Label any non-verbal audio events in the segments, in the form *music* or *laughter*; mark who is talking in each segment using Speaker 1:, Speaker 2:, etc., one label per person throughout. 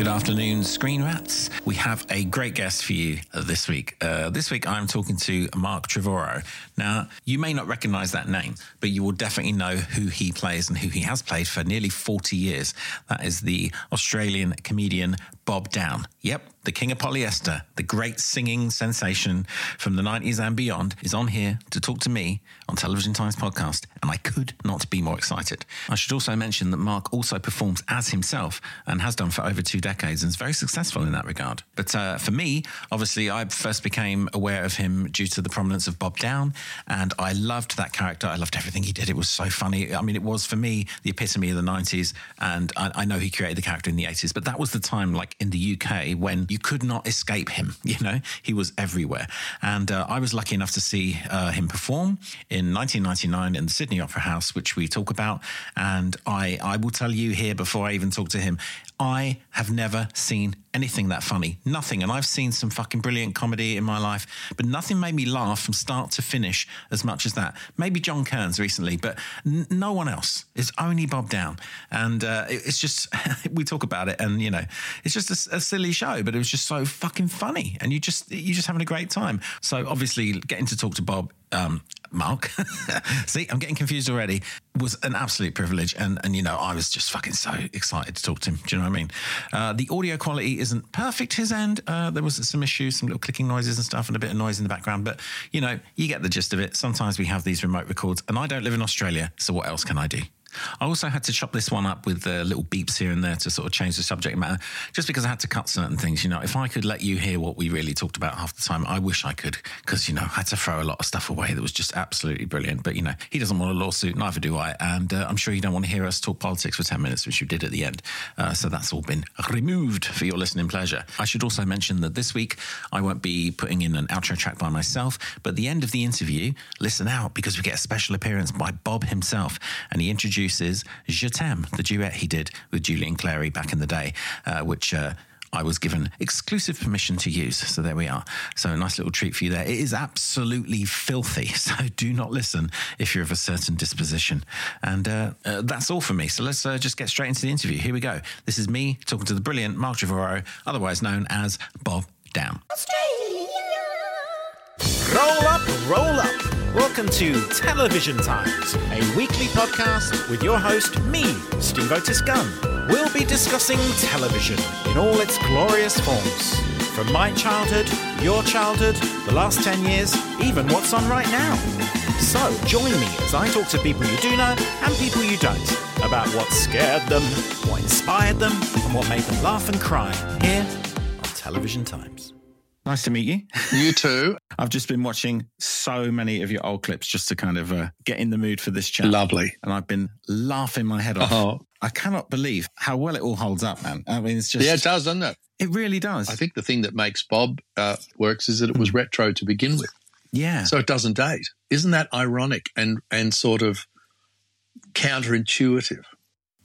Speaker 1: Good afternoon, Screen Rats. We have a great guest for you this week. Uh, this week, I'm talking to Mark Trevorrow. Now, you may not recognize that name, but you will definitely know who he plays and who he has played for nearly 40 years. That is the Australian comedian Bob Downe. Yep, the king of polyester, the great singing sensation from the 90s and beyond, is on here to talk to me on Television Times podcast, and I could not be more excited. I should also mention that Mark also performs as himself and has done for over two decades and is very successful in that regard. But uh, for me, obviously, I first became aware of him due to the prominence of Bob Downe, and I loved that character. I loved everything he did. It was so funny. I mean, it was for me the epitome of the 90s, and I, I know he created the character in the 80s, but that was the time, like in the UK, when you could not escape him. *laughs* You know, he was everywhere. And uh, I was lucky enough to see uh, him perform in 1999 in the Sydney Opera House, which we talk about. And I, I will tell you here before I even talk to him, I have never seen anything that funny. Nothing. And I've seen some fucking brilliant comedy in my life, but nothing made me laugh from start to finish as much as that. Maybe John Kearns recently, but n- no one else. It's only Bob Downe. And uh, it, it's just, *laughs* we talk about it and, you know, it's just a, a, silly show, but was just so fucking funny. And you just, you're just having a great time. So obviously getting to talk to Bob um, Mark, *laughs* see, I'm getting confused already, was an absolute privilege. And, and, you know, I was just fucking so excited to talk to him. Do you know what I mean? Uh, the audio quality isn't perfect his end. Uh, there was some issues, some little clicking noises and stuff, and a bit of noise in the background. But, you know, you get the gist of it. Sometimes we have these remote records, and I don't live in Australia. So what else can I do? I also had to chop this one up with uh, little beeps here and there to sort of change the subject matter, just because I had to cut certain things. You know, if I could let you hear what we really talked about half the time, I wish I could, because, you know, I had to throw a lot of stuff away that was just absolutely brilliant. But, you know, he doesn't want a lawsuit, neither do I. And uh, I'm sure you don't want to hear us talk politics for 10 minutes, which you did at the end. Uh, so that's all been removed for your listening pleasure. I should also mention that this week I won't be putting in an outro track by myself, but at the end of the interview, listen out because we get a special appearance by Bob himself, and he introduces Je t'aime, the duet he did with Julian Clary back in the day, uh, which. Uh, I was given exclusive permission to use. So there we are. So a nice little treat for you there. It is absolutely filthy. *laughs* So do not listen if you're of a certain disposition. And uh, uh, that's all for me. So let's uh, just get straight into the interview. Here we go. This is me talking to the brilliant Mark Trevorrow, otherwise known as Bob Downe.
Speaker 2: Roll up, roll up. Welcome to Television Times, a weekly podcast with your host, me, Steve Otis Gunn. We'll be discussing television in all its glorious forms. From my childhood, your childhood, the last 10 years, even what's on right now. So join me as I talk to people you do know and people you don't about what scared them, what inspired them, and what made them laugh and cry here on Television Times.
Speaker 1: Nice to meet you.
Speaker 3: You too. *laughs*
Speaker 1: I've just been watching so many of your old clips just to kind of uh, get in the mood for this chat.
Speaker 3: Lovely.
Speaker 1: And I've been laughing my head off. Oh. I cannot believe how well it all holds up, man. I mean, it's just.
Speaker 3: Yeah, it does, doesn't it?
Speaker 1: It really does.
Speaker 3: I think the thing that makes Bob uh, works is that it was mm. retro to begin with.
Speaker 1: Yeah.
Speaker 3: So it doesn't date. Isn't that ironic and, and sort of counterintuitive?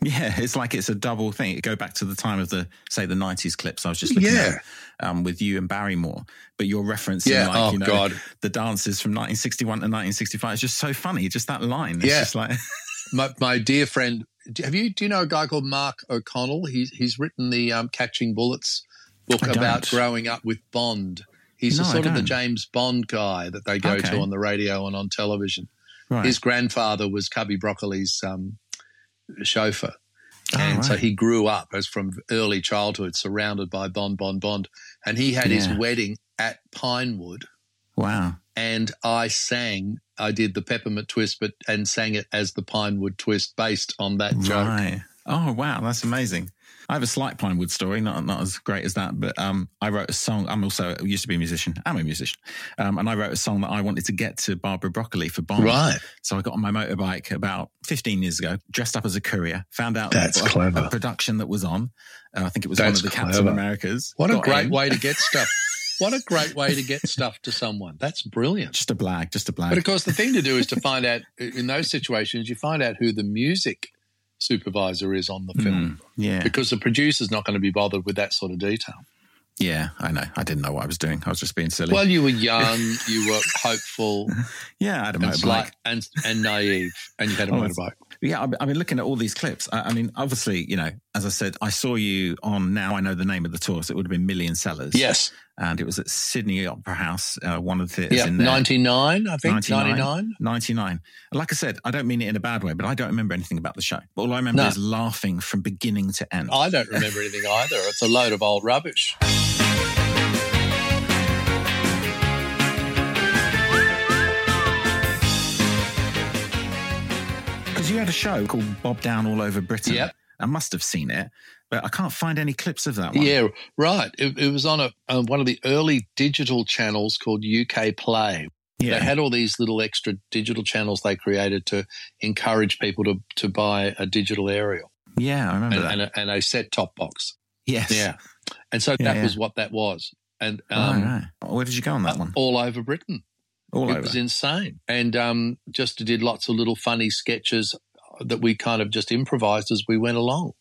Speaker 1: Yeah, it's like it's a double thing. Go back to the time of the say the nineties clips I was just looking yeah. at um, with you and Barrymore, but you're referencing yeah. like oh, you know God. the dances from 1961 to 1965. It's just so funny. Just that line. It's
Speaker 3: yeah.
Speaker 1: just like *laughs*
Speaker 3: my, my dear friend. Have you do you know a guy called Mark O'Connell? He's he's written the um, Catching Bullets book about growing up with Bond. He's no, sort of the James Bond guy that they go okay. to on the radio and on television. Right. His grandfather was Cubby Broccoli's um, chauffeur. Oh, and right. so he grew up as from early childhood surrounded by Bond, Bond, Bond. And he had yeah. his wedding at Pinewood.
Speaker 1: Wow.
Speaker 3: And I sang, I did the peppermint twist, but and sang it as the Pinewood twist based on that joke. Right.
Speaker 1: Oh wow, that's amazing. I have a slight Pinewood story, not not as great as that, but um, I wrote a song. I'm also used to be a musician. I'm a musician, um, and I wrote a song that I wanted to get to Barbara Broccoli for Bond.
Speaker 3: Right.
Speaker 1: So I got on my motorbike about 15 years ago, dressed up as a courier, found out
Speaker 3: that's a, clever
Speaker 1: a production that was on. Uh, I think it was that's one of the clever. Captain Americas.
Speaker 3: What a great in. way to get stuff. *laughs* What a great way to get stuff to someone. That's brilliant.
Speaker 1: Just a blag, just a blag.
Speaker 3: But of course, the thing to do is to find out in those situations, you find out who the music supervisor is on the film. Mm,
Speaker 1: yeah.
Speaker 3: Because the producer's not going to be bothered with that sort of detail.
Speaker 1: Yeah, I know. I didn't know what I was doing. I was just being silly.
Speaker 3: Well, you were *laughs* young, you were hopeful.
Speaker 1: yeah, I had a
Speaker 3: and
Speaker 1: motorbike.
Speaker 3: Slight, and, and naive, and you had a oh, motorbike.
Speaker 1: Yeah, I've been looking at all these clips. I, I, mean, obviously, you know, as I said, I saw you on Now I Know the Name of the tour, so it would have been Million Sellers.
Speaker 3: Yes.
Speaker 1: And it was at Sydney Opera House, uh, one of the
Speaker 3: yeah,
Speaker 1: in there.
Speaker 3: 99, I think. 99, 99.
Speaker 1: 99. Like I said, I don't mean it in a bad way, but I don't remember anything about the show. But all I remember no. is laughing from beginning to end.
Speaker 3: I don't remember anything either. It's a load of old rubbish. *laughs*
Speaker 1: Because you had a show called Bob Downe All Over Britain.
Speaker 3: Yep.
Speaker 1: I must have seen it, but I can't find any clips of that one.
Speaker 3: Yeah, right. It, it was on a, uh, one of the early digital channels called UK Play. Yeah. They had all these little extra digital channels they created to encourage people to, to buy a digital aerial.
Speaker 1: Yeah, I remember
Speaker 3: and,
Speaker 1: that.
Speaker 3: And a, and a set top box.
Speaker 1: Yes.
Speaker 3: Yeah. And so yeah, that yeah. was what that was. And
Speaker 1: um, oh, right. where did you go on that one?
Speaker 3: All over Britain.
Speaker 1: All over
Speaker 3: it
Speaker 1: over.
Speaker 3: was insane. And um, just did lots of little funny sketches that we kind of just improvised as we went along.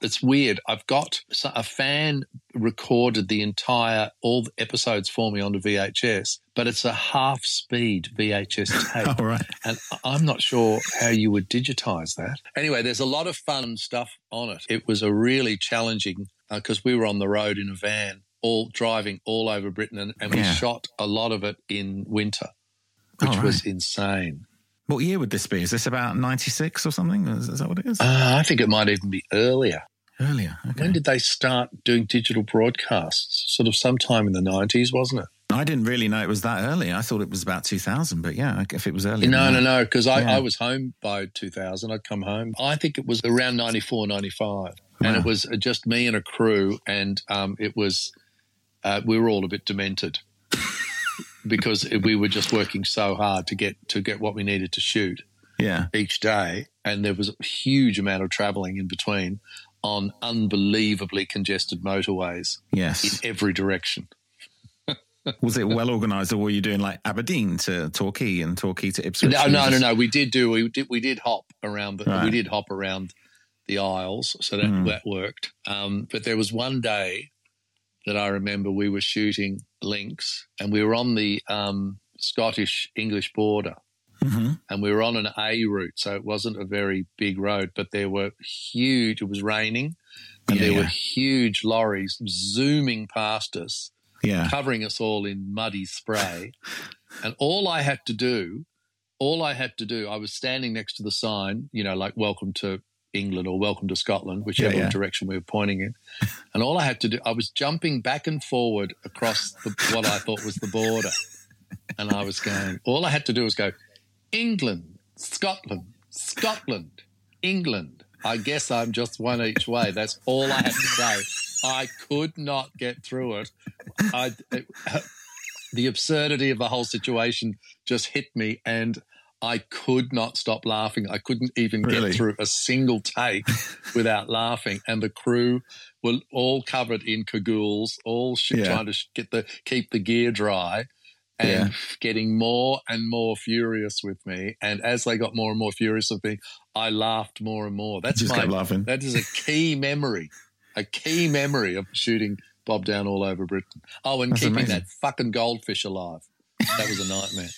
Speaker 3: It's weird. I've got a fan recorded the entire, all the episodes for me onto VHS, but it's a half speed VHS *laughs* tape.
Speaker 1: All right.
Speaker 3: And I'm not sure how you would digitize that. Anyway, there's a lot of fun stuff on it. It was a really challenging, because uh, we were on the road in a van, all driving all over Britain, and, and we yeah. shot a lot of it in winter which right. was insane.
Speaker 1: What year would this be? Is this about 96 or something? Is, is that what it is?
Speaker 3: Uh, I think it might even be earlier.
Speaker 1: Earlier. Okay.
Speaker 3: When did they start doing digital broadcasts? Sort of sometime in the 90s, wasn't it?
Speaker 1: I didn't really know it was that early. I thought it was about 2000, but yeah, if it was early.
Speaker 3: No, no, no, because I, yeah. I was home by 2000. I'd come home. I think it was around 94, 95. Wow. And it was just me and a crew, and um, it was, uh, we were all a bit demented because we were just working so hard to get to get what we needed to shoot
Speaker 1: yeah.
Speaker 3: each day, and there was a huge amount of travelling in between on unbelievably congested motorways.
Speaker 1: Yes,
Speaker 3: in every direction. *laughs*
Speaker 1: was it well organised, or were you doing like Aberdeen to Torquay and Torquay to Ipswich?
Speaker 3: No, no, no, no. We did do we did we did hop around the right. we did hop around the Isles, so that mm. that worked. Um, but there was one day that I remember we were shooting links and we were on the um, Scottish English border.
Speaker 1: Mm-hmm.
Speaker 3: And we were on an A route, so it wasn't a very big road, but there were huge, it was raining, and yeah, there yeah. were huge lorries zooming past us,
Speaker 1: yeah.
Speaker 3: covering us all in muddy spray. *laughs* and all I had to do, all I had to do, I was standing next to the sign, you know, like welcome to England or welcome to Scotland, whichever yeah, yeah. direction we were pointing in. And all I had to do, I was jumping back and forward across the, what I thought was the border. And I was going, all I had to do was go, England, Scotland, Scotland, England. I guess I'm just one each way. That's all I had to say. I could not get through it. I, it *laughs* the absurdity of the whole situation just hit me. And I could not stop laughing. I couldn't even really? get through a single take *laughs* without laughing. And the crew were all covered in cagoules, all sh- yeah. trying to sh- get the keep the gear dry, and yeah. getting more and more furious with me. And as they got more and more furious with me, I laughed more and more. That's
Speaker 1: Just
Speaker 3: my,
Speaker 1: laughing.
Speaker 3: That is a key memory, a key memory of shooting Bob Downe all over Britain. Oh, and That's keeping amazing. that fucking goldfish alive. That was a nightmare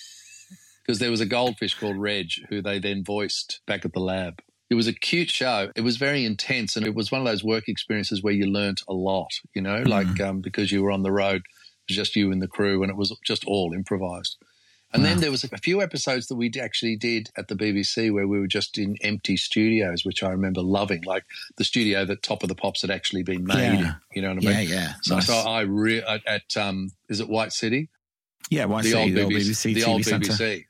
Speaker 3: because there was a goldfish called Reg who they then voiced back at the lab. It was a cute show. It was very intense, and it was one of those work experiences where you learnt a lot. You know, mm. like um, because you were on the road, it was just you and the crew, and it was just all improvised. And wow. then there was a few episodes that we actually did at the BBC where we were just in empty studios, which I remember loving, like the studio that Top of the Pops had actually been made.
Speaker 1: Yeah.
Speaker 3: You know what I
Speaker 1: mean? Yeah, yeah.
Speaker 3: So, nice. so I re- at um, is it White City?
Speaker 1: Yeah, White the City, old BBC, the old BBC,
Speaker 3: the old
Speaker 1: BBC.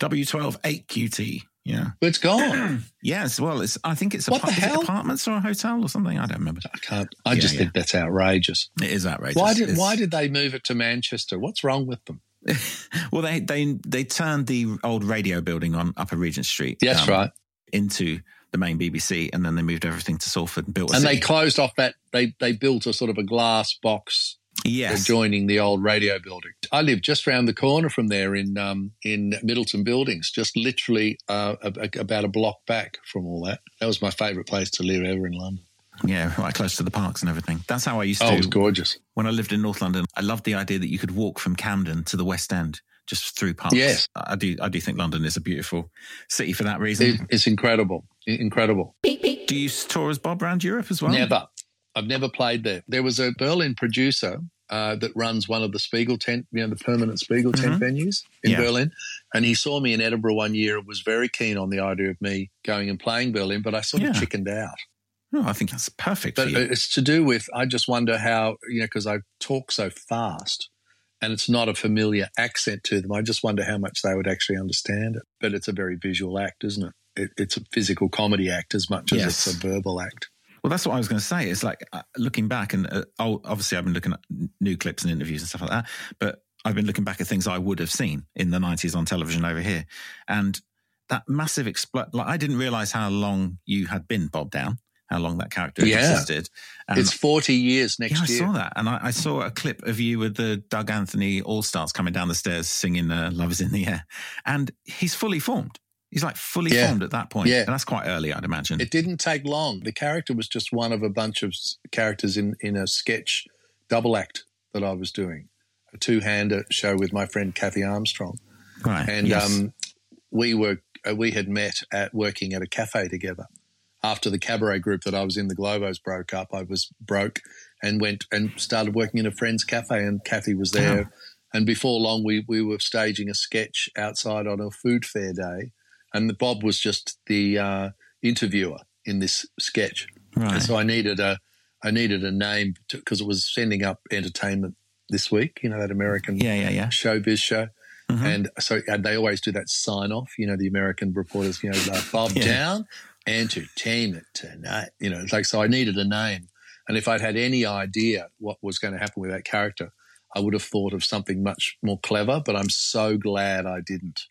Speaker 3: Centre.
Speaker 1: W12 8QT. Yeah.
Speaker 3: It's gone. *clears throat*
Speaker 1: yes. Well, it's. I think it's
Speaker 3: what the hell?
Speaker 1: apartments or a hotel or something. I don't remember.
Speaker 3: I can't. I yeah, just yeah. think that's outrageous.
Speaker 1: It is outrageous.
Speaker 3: Why did Why did they move it to Manchester? What's wrong with them? *laughs*
Speaker 1: well, they they they turned the old radio building on Upper Regent Street.
Speaker 3: That's um, right.
Speaker 1: Into the main BBC, and then they moved everything to Salford and built.
Speaker 3: and
Speaker 1: city.
Speaker 3: they closed off that. They they built a sort of a glass box
Speaker 1: Yes,
Speaker 3: adjoining the old radio building. I live just around the corner from there in um, in Middleton Buildings, just literally uh, about a block back from all that. That was my favourite place to live ever in London.
Speaker 1: Yeah, right close to the parks and everything. That's how I used to.
Speaker 3: Oh, it's gorgeous.
Speaker 1: When I lived in North London, I loved the idea that you could walk from Camden to the West End just through parks.
Speaker 3: Yes,
Speaker 1: I do. I do think London is a beautiful city for that reason.
Speaker 3: It, it's incredible, incredible.
Speaker 1: Do you tour as Bob around Europe as well?
Speaker 3: Never. I've never played there. There was a Berlin producer uh, that runs one of the Spiegel tent, you know, the permanent Spiegel tent mm-hmm. venues in yeah. Berlin. And he saw me in Edinburgh one year and was very keen on the idea of me going and playing Berlin, but I sort yeah. of chickened out.
Speaker 1: No, I think that's perfect.
Speaker 3: But it's to do with, I just wonder how, you know, because I talk so fast and it's not a familiar accent to them. I just wonder how much they would actually understand it. But it's a very visual act, isn't it? it it's a physical comedy act as much as it's a verbal act.
Speaker 1: Well, that's what I was going to say. It's like uh, looking back, and uh, oh, obviously, I've been looking at new clips and interviews and stuff like that. But I've been looking back at things I would have seen in the '90s on television over here, and that massive expl- Like I didn't realize how long you had been Bob Downe, how long that character yeah. existed.
Speaker 3: It's 40 years next year.
Speaker 1: yeah, I
Speaker 3: year.
Speaker 1: saw that, and I, I, saw a clip of you with the Doug Anthony All Stars coming down the stairs singing uh, "Love Is in the Air," and he's fully formed. He's like fully yeah. formed at that point. Yeah. And that's quite early, I'd imagine.
Speaker 3: It didn't take long. The character was just one of a bunch of characters in, in a sketch double act that I was doing, a two hander show with my friend Kathy Armstrong.
Speaker 1: Right.
Speaker 3: And
Speaker 1: yes.
Speaker 3: um, we were uh, we had met at working at a cafe together. After the cabaret group that I was in, the Globos broke up. I was broke and went and started working in a friend's cafe, and Kathy was there. Oh. And before long, we we were staging a sketch outside on a food fair day and Bob was just the uh, interviewer in this sketch. Right. And so I needed a I needed a name because it was sending up entertainment this week. You know that American
Speaker 1: yeah yeah yeah
Speaker 3: showbiz show. Mm-hmm. And so and they always do that sign off. You know the American reporters. You know like Bob yeah. Downe entertainment tonight. You know it's like so I needed a name. And if I'd had any idea what was going to happen with that character, I would have thought of something much more clever. But I'm so glad I didn't.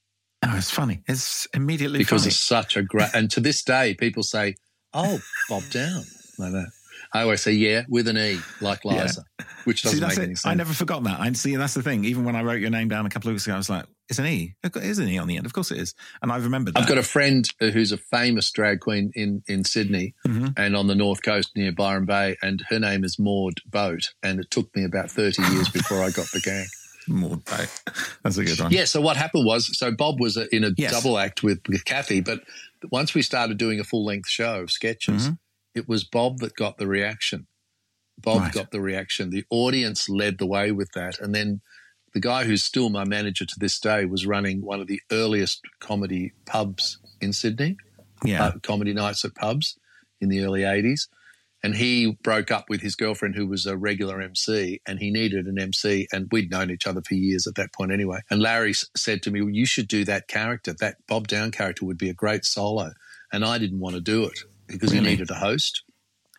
Speaker 1: Oh, it's funny. It's immediately
Speaker 3: because
Speaker 1: funny.
Speaker 3: it's such a great. And to this day, people say, "Oh, Bob Downe," like that. I always say, "Yeah," with an E, like Liza, yeah. which doesn't see, make it. any sense.
Speaker 1: I never forgot that. I see. That's the thing. Even when I wrote your name down a couple of weeks ago, I was like, "It's an E. It is an E on the end. Of course it is." And I remembered. That.
Speaker 3: I've got a friend who's a famous drag queen in in Sydney mm-hmm. and on the north coast near Byron Bay, and her name is Maud Boat. And it took me about thirty years before I got the gag.
Speaker 1: More That's a good one.
Speaker 3: Yeah. So what happened was, so Bob was in a yes. double act with, with Kathy, but once we started doing a full length show of sketches, mm-hmm. it was Bob that got the reaction. Bob right. got the reaction. The audience led the way with that. And then the guy who's still my manager to this day was running one of the earliest comedy pubs in Sydney.
Speaker 1: Yeah. Uh,
Speaker 3: comedy nights at pubs in the early 80s and he broke up with his girlfriend who was a regular MC and he needed an MC and we'd known each other for years at that point anyway. And Larry said to me, well, you should do that character. That Bob Downe character would be a great solo. And I didn't want to do it because really? he needed a host.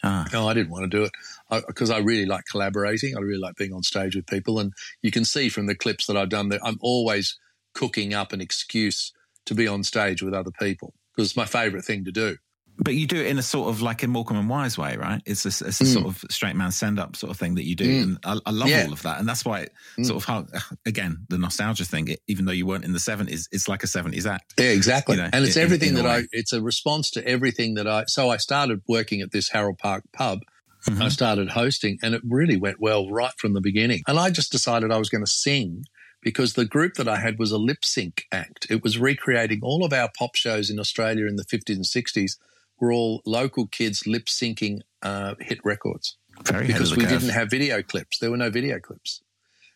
Speaker 3: Ah. No, I didn't want to do it because I, I, really like collaborating. I really like being on stage with people. And you can see from the clips that I've done that I'm always cooking up an excuse to be on stage with other people because it's my favorite thing to do
Speaker 1: but you do it in a sort of like a Morecambe and Wise way, right? It's a, it's a mm. sort of straight man send up sort of thing that you do. Mm. And I, I love yeah. all of that. And that's why it mm. sort of how, *sighs* again, the nostalgia thing, it, even though you weren't in the 70s, it's like a 70s act.
Speaker 3: Yeah, exactly. You know, and it's in, everything in that I, it's a response to everything that I, so I started working at this Harold Park pub. Mm-hmm. I started hosting and it really went well right from the beginning. And I just decided I was going to sing because the group that I had was a lip sync act. It was recreating all of our pop shows in Australia in the 50s and 60s were all local kids lip syncing uh, hit records.
Speaker 1: Very
Speaker 3: because
Speaker 1: we
Speaker 3: curve. didn't have video clips. There were no video clips.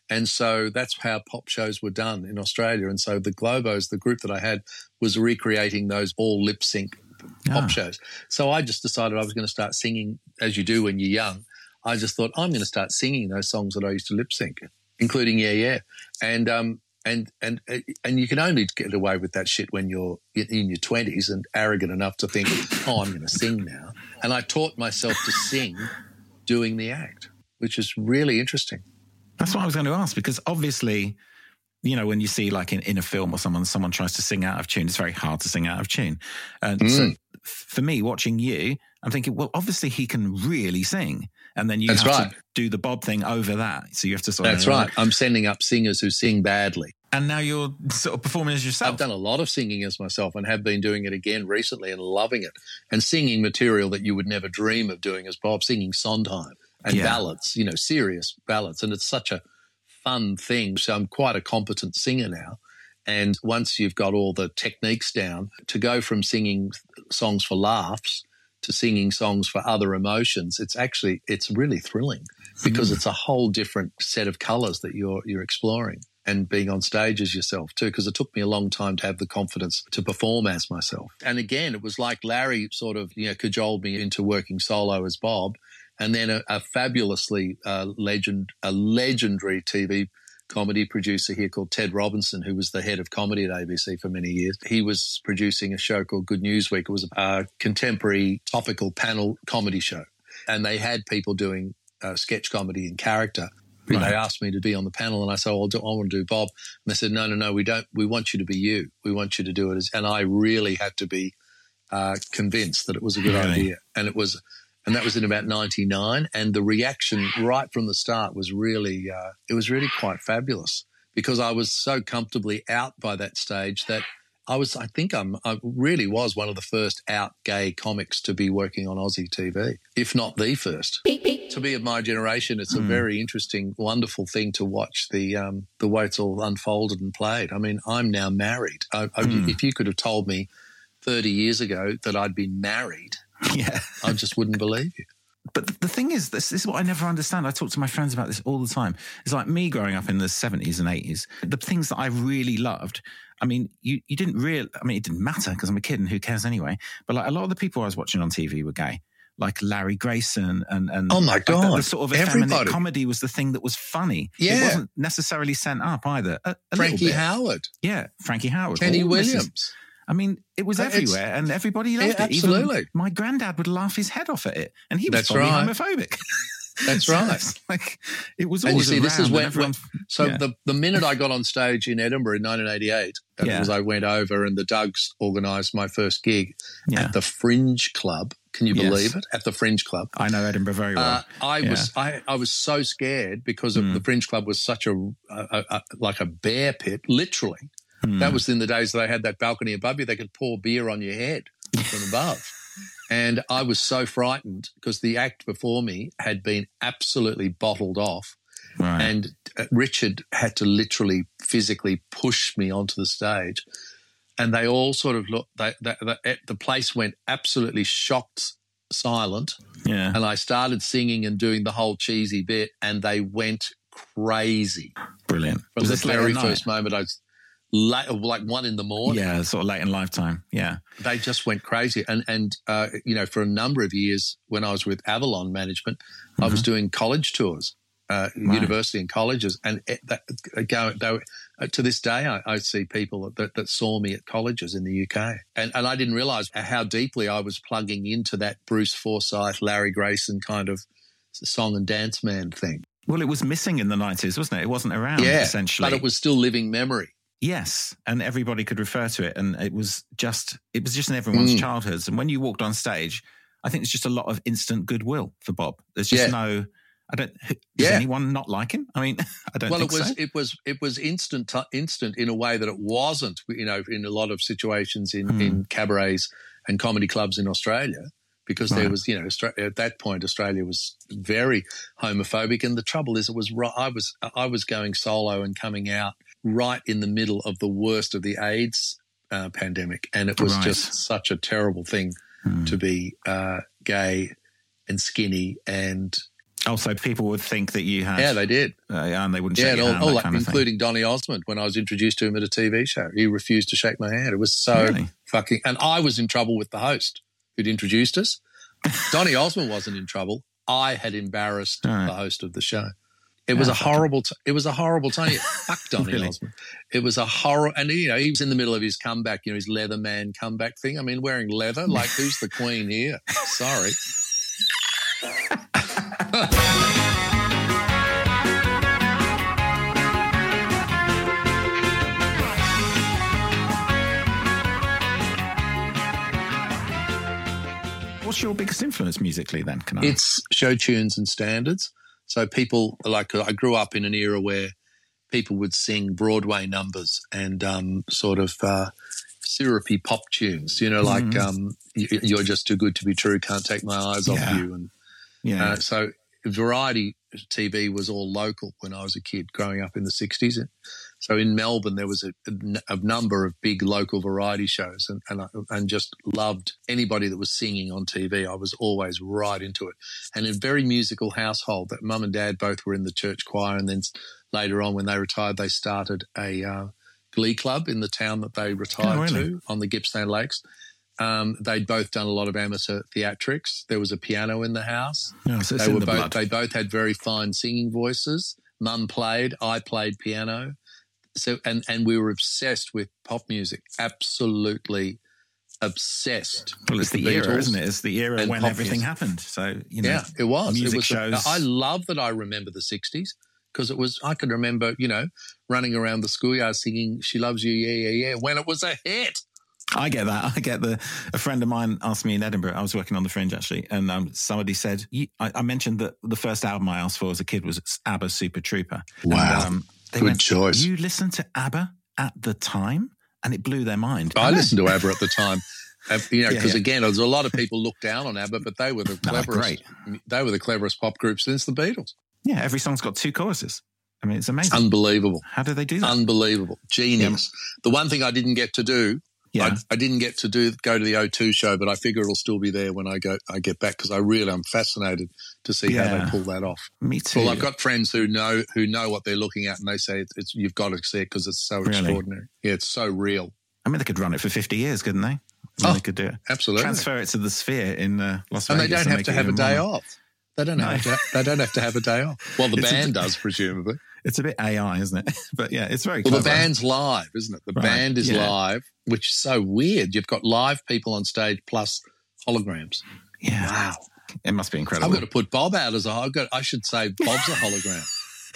Speaker 3: And so that's how pop shows were done in Australia. And so the Globos, the group that I had, was recreating those all lip sync pop ah. shows. So I just decided I was going to start singing, as you do when you're young. I just thought I'm going to start singing those songs that I used to lip sync, including Yeah Yeah. And um, and and and you can only get away with that shit when you're in your twenties and arrogant enough to think, "Oh, I'm going to sing now." And I taught myself to sing doing the act, which is really interesting.
Speaker 1: That's what I was going to ask because obviously, you know, when you see like in, in a film or someone someone tries to sing out of tune, it's very hard to sing out of tune. And mm. so for me, watching you, I'm thinking, well, obviously he can really sing and then you That's have right. to do the Bob thing over that. So you have to sort of
Speaker 3: That's
Speaker 1: of.
Speaker 3: right. I'm sending up singers who sing badly.
Speaker 1: and now you're sort of performing as yourself.
Speaker 3: I've done a lot of singing as myself and have been doing it again recently and loving it. And singing material that you would never dream of doing as Bob, singing Sondheim and yeah. ballads, you know, serious ballads. And it's such a fun thing. So I'm quite a competent singer now. And once you've got all the techniques down, to go from singing songs for laughs to singing songs for other emotions, it's actually it's really thrilling because mm. it's a whole different set of colours that you're you're exploring and being on stage as yourself too, because it took me a long time to have the confidence to perform as myself. And again, it was like Larry sort of, you know, cajoled me into working solo as Bob. And then a, a fabulously uh, legend, a legendary TV comedy producer here called Ted Robinson, who was the head of comedy at ABC for many years. He was producing a show called Good News Week. It was a contemporary topical panel comedy show. And they had people doing uh, sketch comedy in character. Right. They asked me to be on the panel, and I said, "Well, I want to do Bob." And they said, "No, no, no, we don't. We want you to be you. We want you to do it." As, and I really had to be uh, convinced that it was a good really? idea, and it was. And that was in about '99, and the reaction right from the start was really, uh, it was really quite fabulous because I was so comfortably out by that stage that I was, I think I'm, I really was one of the first out gay comics to be working on Aussie TV, if not the first. To be of my generation, it's mm. a hmm. very interesting, wonderful thing to watch the um, the way it's all unfolded and played. I mean, I'm now married. I, I, mm. If you could have told me 30 years ago that I'd be married, *laughs* yeah, I just wouldn't believe you.
Speaker 1: But the thing is, this, this, is what I never understand. I talk to my friends about this all the time. It's like me growing up in the 70s and 80s. The things that I really loved, I mean, you, you didn't really, I mean, it didn't matter because I'm a kid and who cares anyway. But like a lot of the people I was watching on TV were gay, like Larry Grayson and, and
Speaker 3: oh my God.
Speaker 1: Like the, the, sort of effeminate comedy was the thing that was funny.
Speaker 3: Yeah.
Speaker 1: It wasn't necessarily sent up either. A,
Speaker 3: a Frankie Howerd.
Speaker 1: Yeah. Frankie Howerd.
Speaker 3: Kenny Williams.
Speaker 1: I mean, it was everywhere, and everybody loved
Speaker 3: it. Absolutely,
Speaker 1: Even my granddad would laugh his head off at it, and he was That's probably right. homophobic. *laughs*
Speaker 3: That's *laughs*
Speaker 1: so
Speaker 3: right.
Speaker 1: Like it was. And you see,
Speaker 3: this is when.
Speaker 1: when
Speaker 3: so yeah. the the minute I got on stage in Edinburgh in 1988, yeah. was I went over and the Dougs organised my first gig yeah. at the Fringe Club. Can you believe yes. it? At the Fringe Club.
Speaker 1: I know Edinburgh very well. Uh,
Speaker 3: I was I, I was so scared because of mm. the Fringe Club was such a, a, a, like a bear pit, literally. Mm. That was in the days that I had that balcony above you. They could pour beer on your head from above. And I was so frightened because the act before me had been absolutely bottled off. Right. And uh, Richard had to literally physically push me onto the stage. And they all sort of looked, they, they, they, the place went absolutely shocked silent.
Speaker 1: Yeah.
Speaker 3: And I started singing and doing the whole cheesy bit, and they went crazy.
Speaker 1: Brilliant.
Speaker 3: From Was the very first moment I late, like one in the morning.
Speaker 1: Yeah, sort of late in lifetime. Yeah,
Speaker 3: they just went crazy, and and uh, you know, for a number of years when I was with Avalon Management, mm-hmm. I was mm-hmm. doing college tours, uh, right. university and colleges, and that, go, they were, uh, to this day, I, I see people that, that, saw me at colleges in the UK, and and I didn't realise how deeply I was plugging into that Bruce Forsyth, Larry Grayson kind of song and dance man thing.
Speaker 1: Well, it was missing in the nineties, wasn't it? It wasn't around,
Speaker 3: yeah,
Speaker 1: essentially,
Speaker 3: but it was still living memory.
Speaker 1: Yes, and everybody could refer to it, and it was just it was just in everyone's mm. childhoods. And when you walked on stage, I think it's just a lot of instant goodwill for Bob. There's just yeah. no. I don't. Does yeah. anyone not like him? I mean, *laughs* I don't. Think so.
Speaker 3: Well,
Speaker 1: it
Speaker 3: was
Speaker 1: so.
Speaker 3: it was it was instant instant in a way that it wasn't. You know, in a lot of situations in hmm. in cabarets and comedy clubs in Australia, because right. there was you know at that point Australia was very homophobic, and the trouble is it was I was I was going solo and coming out right in the middle of the worst of the AIDS uh, pandemic, and it was right. just such a terrible thing hmm. to be uh, gay and skinny and.
Speaker 1: Also, people would think that you had.
Speaker 3: Yeah, they did.
Speaker 1: Uh, yeah, and they wouldn't yeah, shake your hand, all, like,
Speaker 3: including Donny Osmond. When I was introduced to him at a TV show, he refused to shake my hand. It was so really? fucking. And I was in trouble with the host who'd introduced us. Donny *laughs* Osmond wasn't in trouble. I had embarrassed right. the host of the show. It was a horrible. T- it was a horrible time. *laughs* Fuck Donny really? Osmond. It was a horror, and you know he was in the middle of his comeback. You know his leather man comeback thing. I mean, wearing leather. Like who's the queen here? Sorry. *laughs*
Speaker 1: What's your biggest influence musically then? Can I?
Speaker 3: It's show tunes and standards. So people like I grew up in an era where people would sing Broadway numbers and um, sort of uh, syrupy pop tunes. You know, like mm. um, "You're Just Too Good to Be True," "Can't Take My Eyes Off You," and yeah. Uh, so variety TV was all local when I was a kid growing up in the '60s. So in Melbourne, there was a, a, a number of big local variety shows, and and, I, and just loved anybody that was singing on TV. I was always right into it, and a very musical household. That mum and dad both were in the church choir, and then later on, when they retired, they started a uh, glee club in the town that they retired oh, really? to on the Gippsland Lakes. Um, they'd both done a lot of amateur theatrics. There was a piano in the house.
Speaker 1: So they were the
Speaker 3: both
Speaker 1: blood.
Speaker 3: they both had very fine singing voices. Mum played, I played piano. So and and we were obsessed with pop music. Absolutely obsessed.
Speaker 1: Well, it's the, the era, isn't it? It's the era when everything music. happened. So you know,
Speaker 3: yeah, it was.
Speaker 1: Music
Speaker 3: it was
Speaker 1: shows.
Speaker 3: A, I love that I remember the '60s because it was. I can remember, you know, running around the schoolyard singing "She Loves You," yeah, yeah, yeah, when it was a hit.
Speaker 1: I get that. I get the. A friend of mine asked me in Edinburgh. I was working on the Fringe actually, and um, somebody said I, I, mentioned that the first album I asked for as a kid was ABBA Super Trooper.
Speaker 3: Wow, and, um, good went, choice.
Speaker 1: You listened to ABBA at the time, and it blew their mind.
Speaker 3: I listened to ABBA at the time. *laughs* Uh, you know, because yeah, yeah. again, there's a lot of people look down on ABBA, but they were the *laughs* cleverest. No, they were the cleverest pop group since the Beatles.
Speaker 1: Yeah, every song's got two choruses. I mean, it's amazing.
Speaker 3: Unbelievable.
Speaker 1: How do they do that?
Speaker 3: Unbelievable. Genius. Yeah. The one thing I didn't get to do yeah. I, I, didn't get to do go to the O2 show, but I figure it'll still be there when I go. I get back because I really am fascinated to see yeah. how they pull that off.
Speaker 1: Me too.
Speaker 3: Well, I've got friends who know who know what they're looking at, and they say it's, it's you've got to see it because it's so really? extraordinary. Yeah, it's so real.
Speaker 1: I mean, they could run it for fifty years, couldn't they? I mean,
Speaker 3: oh,
Speaker 1: they could do it.
Speaker 3: Absolutely.
Speaker 1: Transfer it to the Sphere in uh, Las
Speaker 3: and
Speaker 1: Vegas,
Speaker 3: and they don't have to have a day off. They don't no. have to. They don't have to have a day off. Well, the *laughs* it's band a, does, presumably.
Speaker 1: It's a bit AI, isn't it? *laughs* but yeah, it's very.
Speaker 3: Well, clever. the band's live, isn't it? The right. band is yeah. live, which is so weird. You've got live people on stage plus holograms.
Speaker 1: Yeah.
Speaker 3: Wow.
Speaker 1: It must be incredible.
Speaker 3: I've got to put Bob out as a. I've got. I should say Bob's a hologram.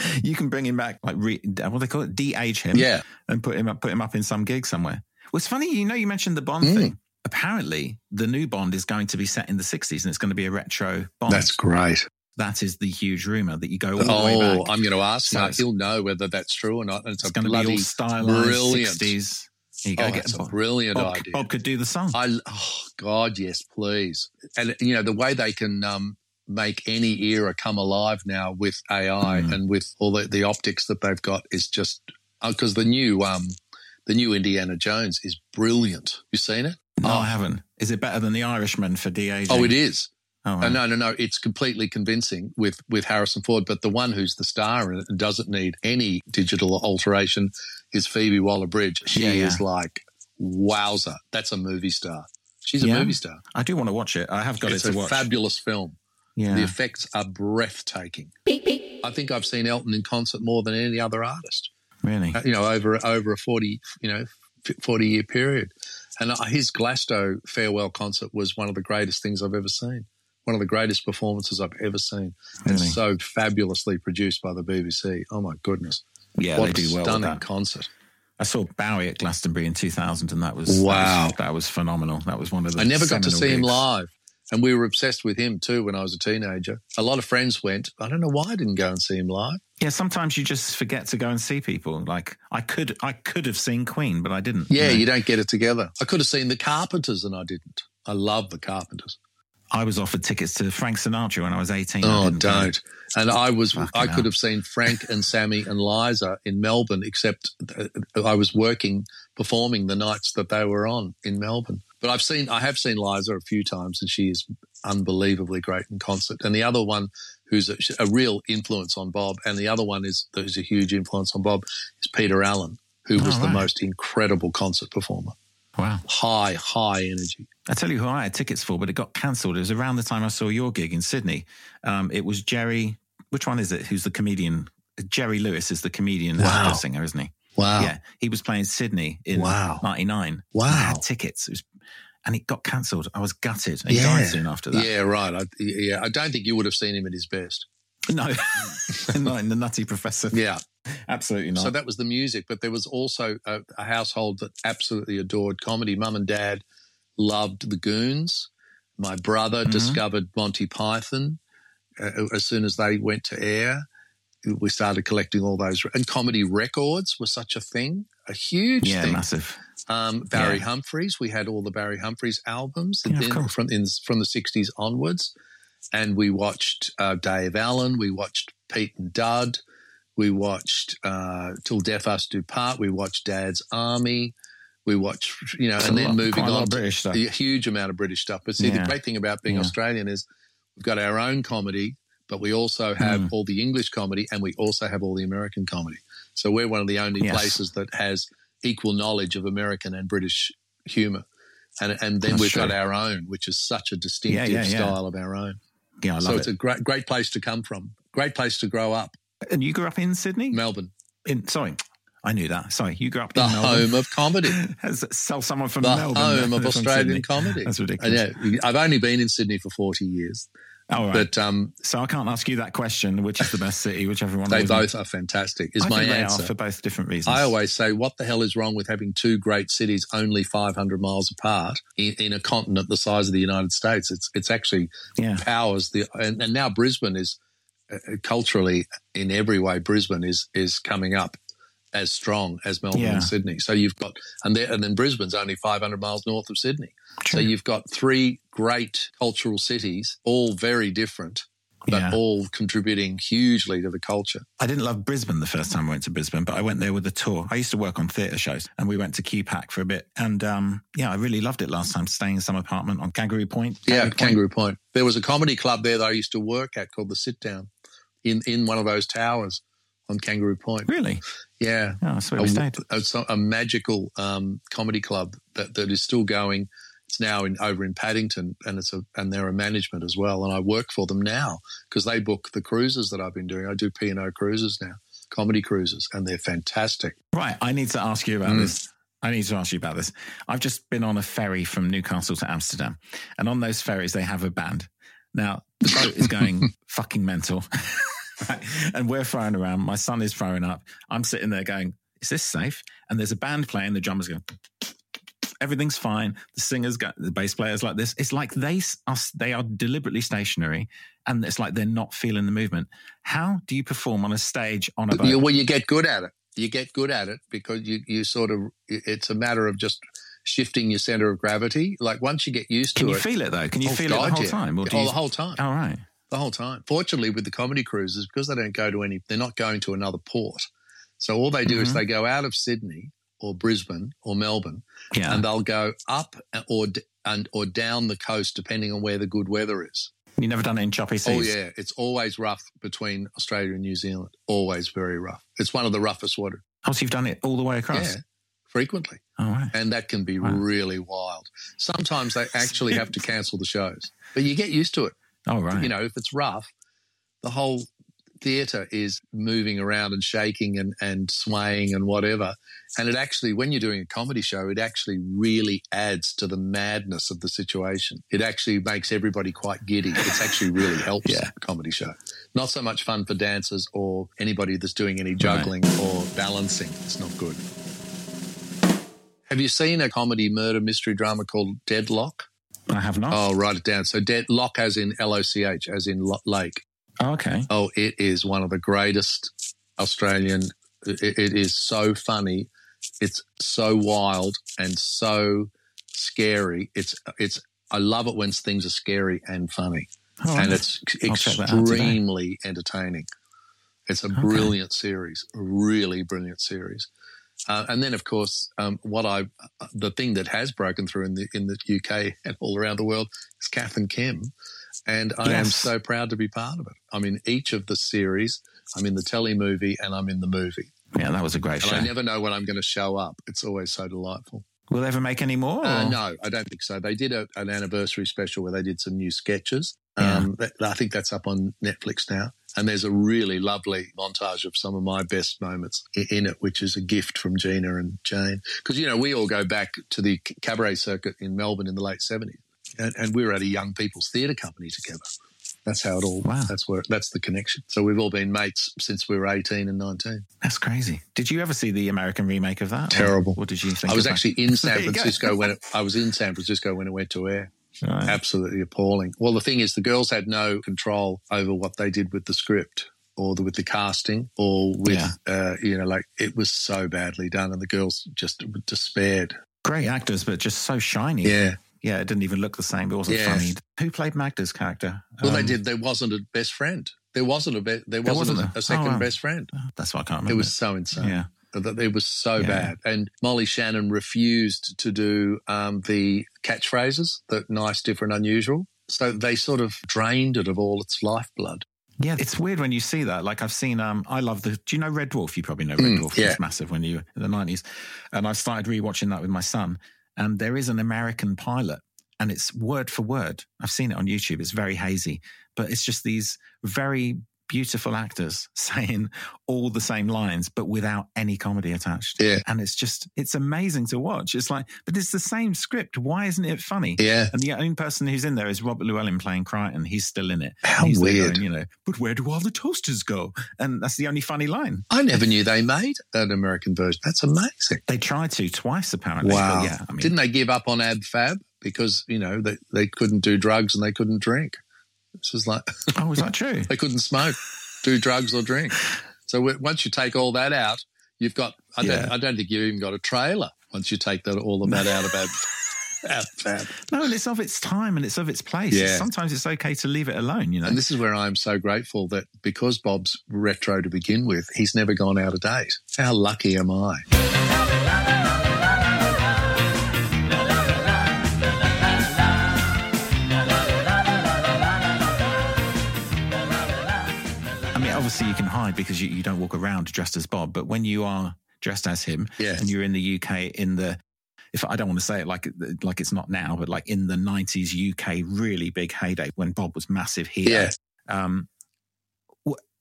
Speaker 3: *laughs*
Speaker 1: you can bring him back, like re, what do they call it, de-age him,
Speaker 3: yeah,
Speaker 1: and put him up, put him up in some gig somewhere. Well, it's funny, you know, you mentioned the Bond mm. thing. Apparently, the new Bond is going to be set in the '60s, and it's going to be a retro Bond.
Speaker 3: That's great.
Speaker 1: That is the huge rumor that you go all the oh, way back.
Speaker 3: I'm going to ask so He'll know whether that's true or not.
Speaker 1: And it's, it's going to be all stylized
Speaker 3: brilliant.
Speaker 1: 60s.
Speaker 3: You go oh, get a brilliant
Speaker 1: Bob,
Speaker 3: idea.
Speaker 1: Bob could do the song.
Speaker 3: I, oh God, yes, please. And you know the way they can um, make any era come alive now with AI mm. and with all the, the optics that they've got is just because uh, the new um, the new Indiana Jones is brilliant. You seen it?
Speaker 1: No, oh. I haven't. Is it better than the Irishman for de
Speaker 3: Oh, it is. Oh, wow. no, no, no. It's completely convincing with, with Harrison Ford, but the one who's the star and doesn't need any digital alteration is Phoebe Waller Bridge. She yeah, yeah. is like, wowzer. That's a movie star. She's a yeah. movie star.
Speaker 1: I do want to watch it. I have got
Speaker 3: it's
Speaker 1: it to watch.
Speaker 3: It's a fabulous film.
Speaker 1: Yeah.
Speaker 3: The effects are breathtaking. Beep, beep. I think I've seen Elton in concert more than any other artist.
Speaker 1: Really?
Speaker 3: Uh, you know, over over a 40, you know, 40 year period. And uh, his Glasgow farewell concert was one of the greatest things I've ever seen one of the greatest performances I've ever seen, really? and so fabulously produced by the BBC. Oh my goodness!
Speaker 1: Yeah,
Speaker 3: what
Speaker 1: they do well.
Speaker 3: Stunning concert.
Speaker 1: I saw Bowie at Glastonbury in 2000, and that was
Speaker 3: wow.
Speaker 1: That was, that was phenomenal. That was one of the.
Speaker 3: I never got to see
Speaker 1: gigs.
Speaker 3: him live, and we were obsessed with him too when I was a teenager. A lot of friends went. I don't know why I didn't go and see him live.
Speaker 1: Yeah, sometimes you just forget to go and see people. Like I could, I could have seen Queen, but I didn't.
Speaker 3: Yeah, you, know? you don't get it together. I could have seen the Carpenters, and I didn't. I love the Carpenters.
Speaker 1: I was offered tickets to Frank Sinatra when I was 18.
Speaker 3: Oh, don't. And I was, Fucking I could have seen Frank and Sammy and Liza in Melbourne, except I was working, performing the nights that they were on in Melbourne. But I've seen, I have seen Liza a few times and she is unbelievably great in concert. And the other one who's a, a real influence on Bob, and the other one is, who's a huge influence on Bob, is Peter Allen, who oh, was oh, right. the most incredible concert performer.
Speaker 1: Wow.
Speaker 3: High, high energy.
Speaker 1: I tell you who I had tickets for, but it got cancelled. It was around the time I saw your gig in Sydney. Um, it was Jerry. Which one is it? Who's the comedian? Jerry Lewis is the comedian wow. singer, isn't he?
Speaker 3: Wow.
Speaker 1: Yeah. He was playing Sydney in
Speaker 3: wow.
Speaker 1: 99.
Speaker 3: Wow.
Speaker 1: I had tickets. It was, and it got cancelled. I was gutted. He yeah. died soon after that.
Speaker 3: Yeah, right. I, yeah, I don't think you would have seen him at his best.
Speaker 1: No, *laughs* not in the Nutty Professor.
Speaker 3: Yeah,
Speaker 1: absolutely not.
Speaker 3: So that was the music, but there was also a, a household that absolutely adored comedy. Mum and dad loved the Goons. My brother mm-hmm. discovered Monty Python uh, as soon as they went to air. we started collecting all those. And comedy records were such a thing, a huge
Speaker 1: yeah,
Speaker 3: thing.
Speaker 1: massive.
Speaker 3: Um, Barry yeah. Humphries, we had all the Barry Humphries albums yeah, in, from in, from the '60s onwards, and we watched uh, Dave Allen, we watched Pete and Dud, we watched uh, Till Death Us Do Part, we watched Dad's Army, we watch, you know, and then lot, moving on British stuff. a huge amount of British stuff. But see, yeah. the great thing about being Australian is we've got our own comedy but we also have mm. all the English comedy and we also have all the American comedy. So we're one of the only yes. places that has equal knowledge of American and British humor. And, and then That's we've true. got our own, which is such a distinctive yeah, yeah, yeah. style of our own.
Speaker 1: Yeah, I love it.
Speaker 3: so
Speaker 1: it.
Speaker 3: it's a great, great place to come from. Great place to grow up.
Speaker 1: And you grew up in Sydney?
Speaker 3: Melbourne.
Speaker 1: In sorry, I knew that. Sorry, you grew up
Speaker 3: the
Speaker 1: in
Speaker 3: Melbourne. home of comedy. *laughs*
Speaker 1: Sell someone from
Speaker 3: the
Speaker 1: Melbourne.
Speaker 3: home of Australian comedy.
Speaker 1: That's ridiculous.
Speaker 3: Yeah, I've only been in Sydney for forty years.
Speaker 1: All right. But um, so I can't ask you that question. Which is the best city? Which one.
Speaker 3: They both are fantastic. Is
Speaker 1: I
Speaker 3: my
Speaker 1: answer for both different reasons.
Speaker 3: I always say, what the hell is wrong with having two great cities only 500 miles apart in, in a continent the size of the United States? It's it's actually yeah. powers the and, and now Brisbane is uh, culturally in every way. Brisbane is is coming up as strong as Melbourne yeah. and Sydney. So you've got, and, there, and then Brisbane's only 500 miles north of Sydney. True. So you've got three great cultural cities, all very different. But yeah. all contributing hugely to the culture.
Speaker 1: I didn't love Brisbane the first time I went to Brisbane, but I went there with a tour. I used to work on theatre shows, and we went to QPAC for a bit. And um, yeah, I really loved it last time, staying in some apartment on Kangaroo Point.
Speaker 3: Kangaroo yeah, Point. Kangaroo Point. There was a comedy club there that I used to work at called the Sit Down in, in one of those towers on Kangaroo Point.
Speaker 1: Really?
Speaker 3: Yeah.
Speaker 1: Oh, so we stayed.
Speaker 3: A, a, a magical um, comedy club that, that is still going. It's now in over in Paddington, and it's a and they're a management as well. And I work for them now because they book the cruises that I've been doing. I do P and O cruises now, comedy cruises, and they're fantastic.
Speaker 1: Right. I need to ask you about mm. this. I need to ask you about this. I've just been on a ferry from Newcastle to Amsterdam, and on those ferries they have a band. Now the boat is going *laughs* fucking mental. *laughs* *laughs* right? And we're throwing around. My son is throwing up. I'm sitting there going, is this safe? And there's a band playing, the drummers going, everything's fine. The singers got the bass players like this. It's like they are, they are deliberately stationary and it's like they're not feeling the movement. How do you perform on a stage on a boat?
Speaker 3: You, well, you get good at it. You get good at it because you, you sort of, it's a matter of just shifting your center of gravity. Like once you get used
Speaker 1: Can
Speaker 3: to
Speaker 1: it. Can you feel it though? Can you oh, feel God, it the whole yeah. time?
Speaker 3: Or oh, you... the whole time.
Speaker 1: All right
Speaker 3: the whole time. Fortunately, with the comedy cruises, because they don't go to any, they're not going to another port. So all they do mm-hmm. is they go out of Sydney or Brisbane or Melbourne, yeah. and they'll go up or and or down the coast depending on where the good weather is.
Speaker 1: You never done it in choppy seas?
Speaker 3: Oh yeah, it's always rough between Australia and New Zealand. Always very rough. It's one of the roughest water.
Speaker 1: Oh, so you've done it all the way across?
Speaker 3: Yeah, frequently.
Speaker 1: All right.
Speaker 3: And that can be wow. really wild. Sometimes they actually have to *laughs* cancel the shows, but you get used to it.
Speaker 1: Oh, right.
Speaker 3: You know, if it's rough, the whole theatre is moving around and shaking and, and swaying and whatever. And it actually, when you're doing a comedy show, it actually really adds to the madness of the situation. It actually makes everybody quite giddy. It's actually really helps yeah. a comedy show. Not so much fun for dancers or anybody that's doing any juggling right. or balancing. It's not good. Have you seen a comedy murder mystery drama called Deadloch?
Speaker 1: I have not.
Speaker 3: Oh, write it down. So deadlock as in L O C H, as in lake.
Speaker 1: Oh, okay.
Speaker 3: Oh, it is one of the greatest Australian. it, it is so funny. It's so wild and so scary. It's it's. I love it when things are scary and funny, oh, and it's extremely entertaining. It's a okay. brilliant series, really brilliant series. Uh, and then, of course, um, what I the thing that has broken through in the in the UK and all around the world is Kath and Kim, and I yes. am so proud to be part of it. I'm in each of the series. I'm in the telly movie, and I'm in the movie.
Speaker 1: Yeah, that was a great show.
Speaker 3: and
Speaker 1: show.
Speaker 3: I never know when I'm going to show up. It's always so delightful.
Speaker 1: Will they ever make any more?
Speaker 3: Uh, no, I don't think so. They did a, an anniversary special where they did some new sketches. Yeah. Um, I think that's up on Netflix now. And there's a really lovely montage of some of my best moments in it, which is a gift from Gina and Jane. Because, you know, we all go back to the cabaret circuit in Melbourne in the late 70s. And, and we were at a young people's theatre company together. That's how it all. Wow. That's where. That's the connection. So we've all been mates since we were eighteen and nineteen.
Speaker 1: That's crazy. Did you ever see the American remake of that?
Speaker 3: Terrible.
Speaker 1: What did you think?
Speaker 3: I was actually in *laughs* San Francisco when it, I was in San Francisco when it went to air. Right. Absolutely appalling. Well, the thing is, the girls had no control over what they did with the script. or the, with the casting or with yeah. uh, you know like it was so badly done and the girls just despaired
Speaker 1: great actors but just so shiny
Speaker 3: yeah
Speaker 1: yeah it didn't even look the same it wasn't yeah. funny who played magda's character
Speaker 3: well um, they did there wasn't a best friend there wasn't a be- there wasn't, there wasn't a, a, second oh, wow. best friend
Speaker 1: oh, that's why i can't remember
Speaker 3: it was so insane yeah that it was so yeah. bad. And Molly Shannon refused to do um, the catchphrases, the nice, different, unusual. So they sort of drained it of all its lifeblood.
Speaker 1: Yeah, it's weird when you see that. Like I've seen, um, I love the. Do you know Red Dwarf? You probably know Red mm, Dwarf. Yeah. It's massive when you in the nineties, and I started rewatching that with my son. And there is an American pilot, and it's word for word. I've seen it on YouTube. It's very hazy, but it's just these very beautiful actors *laughs* saying all the same lines, but without any comedy attached.
Speaker 3: Yeah.
Speaker 1: And it's just, it's amazing to watch. It's like, but it's the same script. Why isn't it funny?
Speaker 3: Yeah.
Speaker 1: And the only person who's in there is Robert Llewellyn playing Kryten. He's still in it.
Speaker 3: How weird.
Speaker 1: Going, you know, but where do all the toasters go? And that's the only funny line.
Speaker 3: I never knew they made an American version. That's amazing.
Speaker 1: They tried to twice, apparently.
Speaker 3: Wow. yeah. I mean, Didn't they give up on Ab Fab? Because, you know, they, they couldn't do drugs and they couldn't drink. This was like, *laughs*
Speaker 1: oh, is that true?
Speaker 3: they couldn't smoke do drugs or drink. So once you take all that out, you've got. I, yeah. don't, I don't think you've even got a trailer once you take that all of that out of. *laughs*
Speaker 1: Out No, and it's of its time and it's of its place. Yeah. Sometimes it's okay to leave it alone, you know.
Speaker 3: And this is where I'm so grateful that because Bob's retro to begin with, he's never gone out of date. How lucky am I?
Speaker 1: Obviously you can hide because you, you don't walk around dressed as Bob, but when you are dressed as him
Speaker 3: yes.
Speaker 1: and you're in the UK in the if I don't want to say it like like it's not now, but like in the '90s UK really big heyday when Bob was massive here. Um,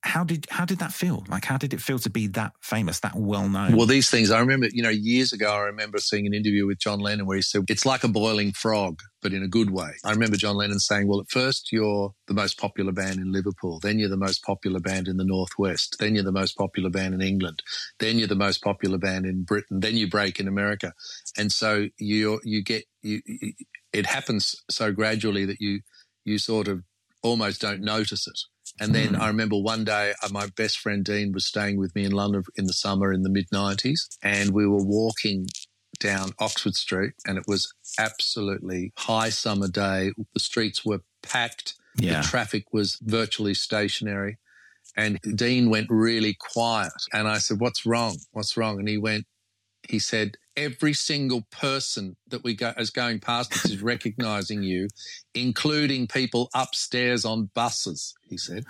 Speaker 1: how did how did that feel? Like how did it feel to be that famous, that well known?
Speaker 3: Well, these things I remember. You know, years ago, I remember seeing an interview with John Lennon where he said it's like a boiling frog, but in a good way. I remember John Lennon saying, "Well, at first you're the most popular band in Liverpool, then you're the most popular band in the Northwest, then you're the most popular band in England, then you're the most popular band in Britain, then you break in America, and so you you get you, it happens so gradually that you you sort of almost don't notice it." And then mm. I remember one day uh, my best friend Dean was staying with me in London in the summer in the mid 90s, and we were walking down Oxford Street, and it was absolutely high summer day. The streets were packed.
Speaker 1: Yeah.
Speaker 3: The traffic was virtually stationary. And Dean went really quiet. And I said, What's wrong? What's wrong? And he went, He said, every single person that we go is going past us is recognizing you, including people upstairs on buses, he said.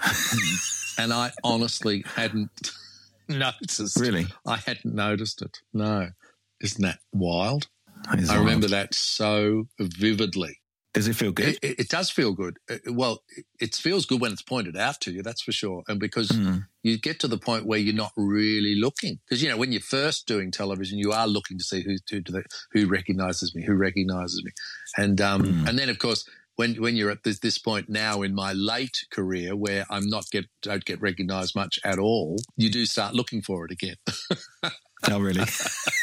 Speaker 3: *laughs* and I honestly hadn't noticed.
Speaker 1: Really?
Speaker 3: I hadn't noticed it. No. Isn't that wild? That I remember that so vividly.
Speaker 1: Does it feel good?
Speaker 3: It, it, does feel good. Uh, well, it feels good when it's pointed out to you, that's for sure. And because mm. you get to the point where you're not really looking. Because, you know, when you're first doing television, you are looking to see who, who, who recognizes me, who recognizes me. And, um, mm. and then, of course, when, when you're at this, this point now in my late career where I'm not get, don't get recognized much at all, you do start looking for it again. *laughs*
Speaker 1: oh, really?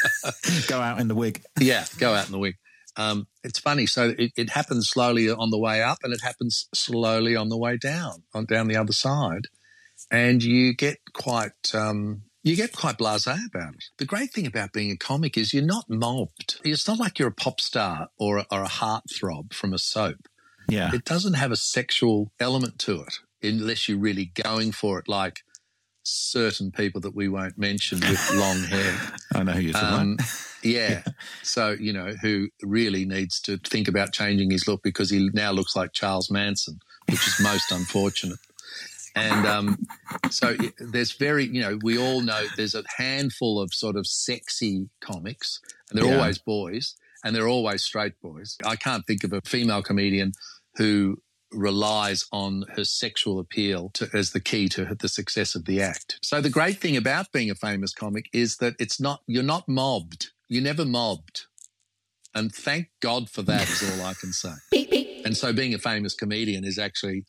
Speaker 1: *laughs* go out in the wig.
Speaker 3: Yeah, go out in the wig. Um, it's funny. So it, it, happens slowly on the way up and it happens slowly on the way down, on down the other side. And you get quite, um, you get quite blasé about it. The great thing about being a comic is you're not mobbed. It's not like you're a pop star or a, or a heartthrob from a soap.
Speaker 1: Yeah.
Speaker 3: It doesn't have a sexual element to it unless you're really going for it like certain people that we won't mention with long hair. *laughs*
Speaker 1: I know who you're talking um,
Speaker 3: yeah. *laughs* So, you know, who really needs to think about changing his look because he now looks like Charles Manson, which is most *laughs* unfortunate. And um, so there's very, you know, we all know there's a handful of sort of sexy comics, and they're yeah. always boys, and they're always straight boys. I can't think of a female comedian who relies on her sexual appeal to, as the key to the success of the act. So the great thing about being a famous comic is that it's not you're not mobbed. You're never mobbed. And thank God for that is all I can say. and so being a famous comedian is actually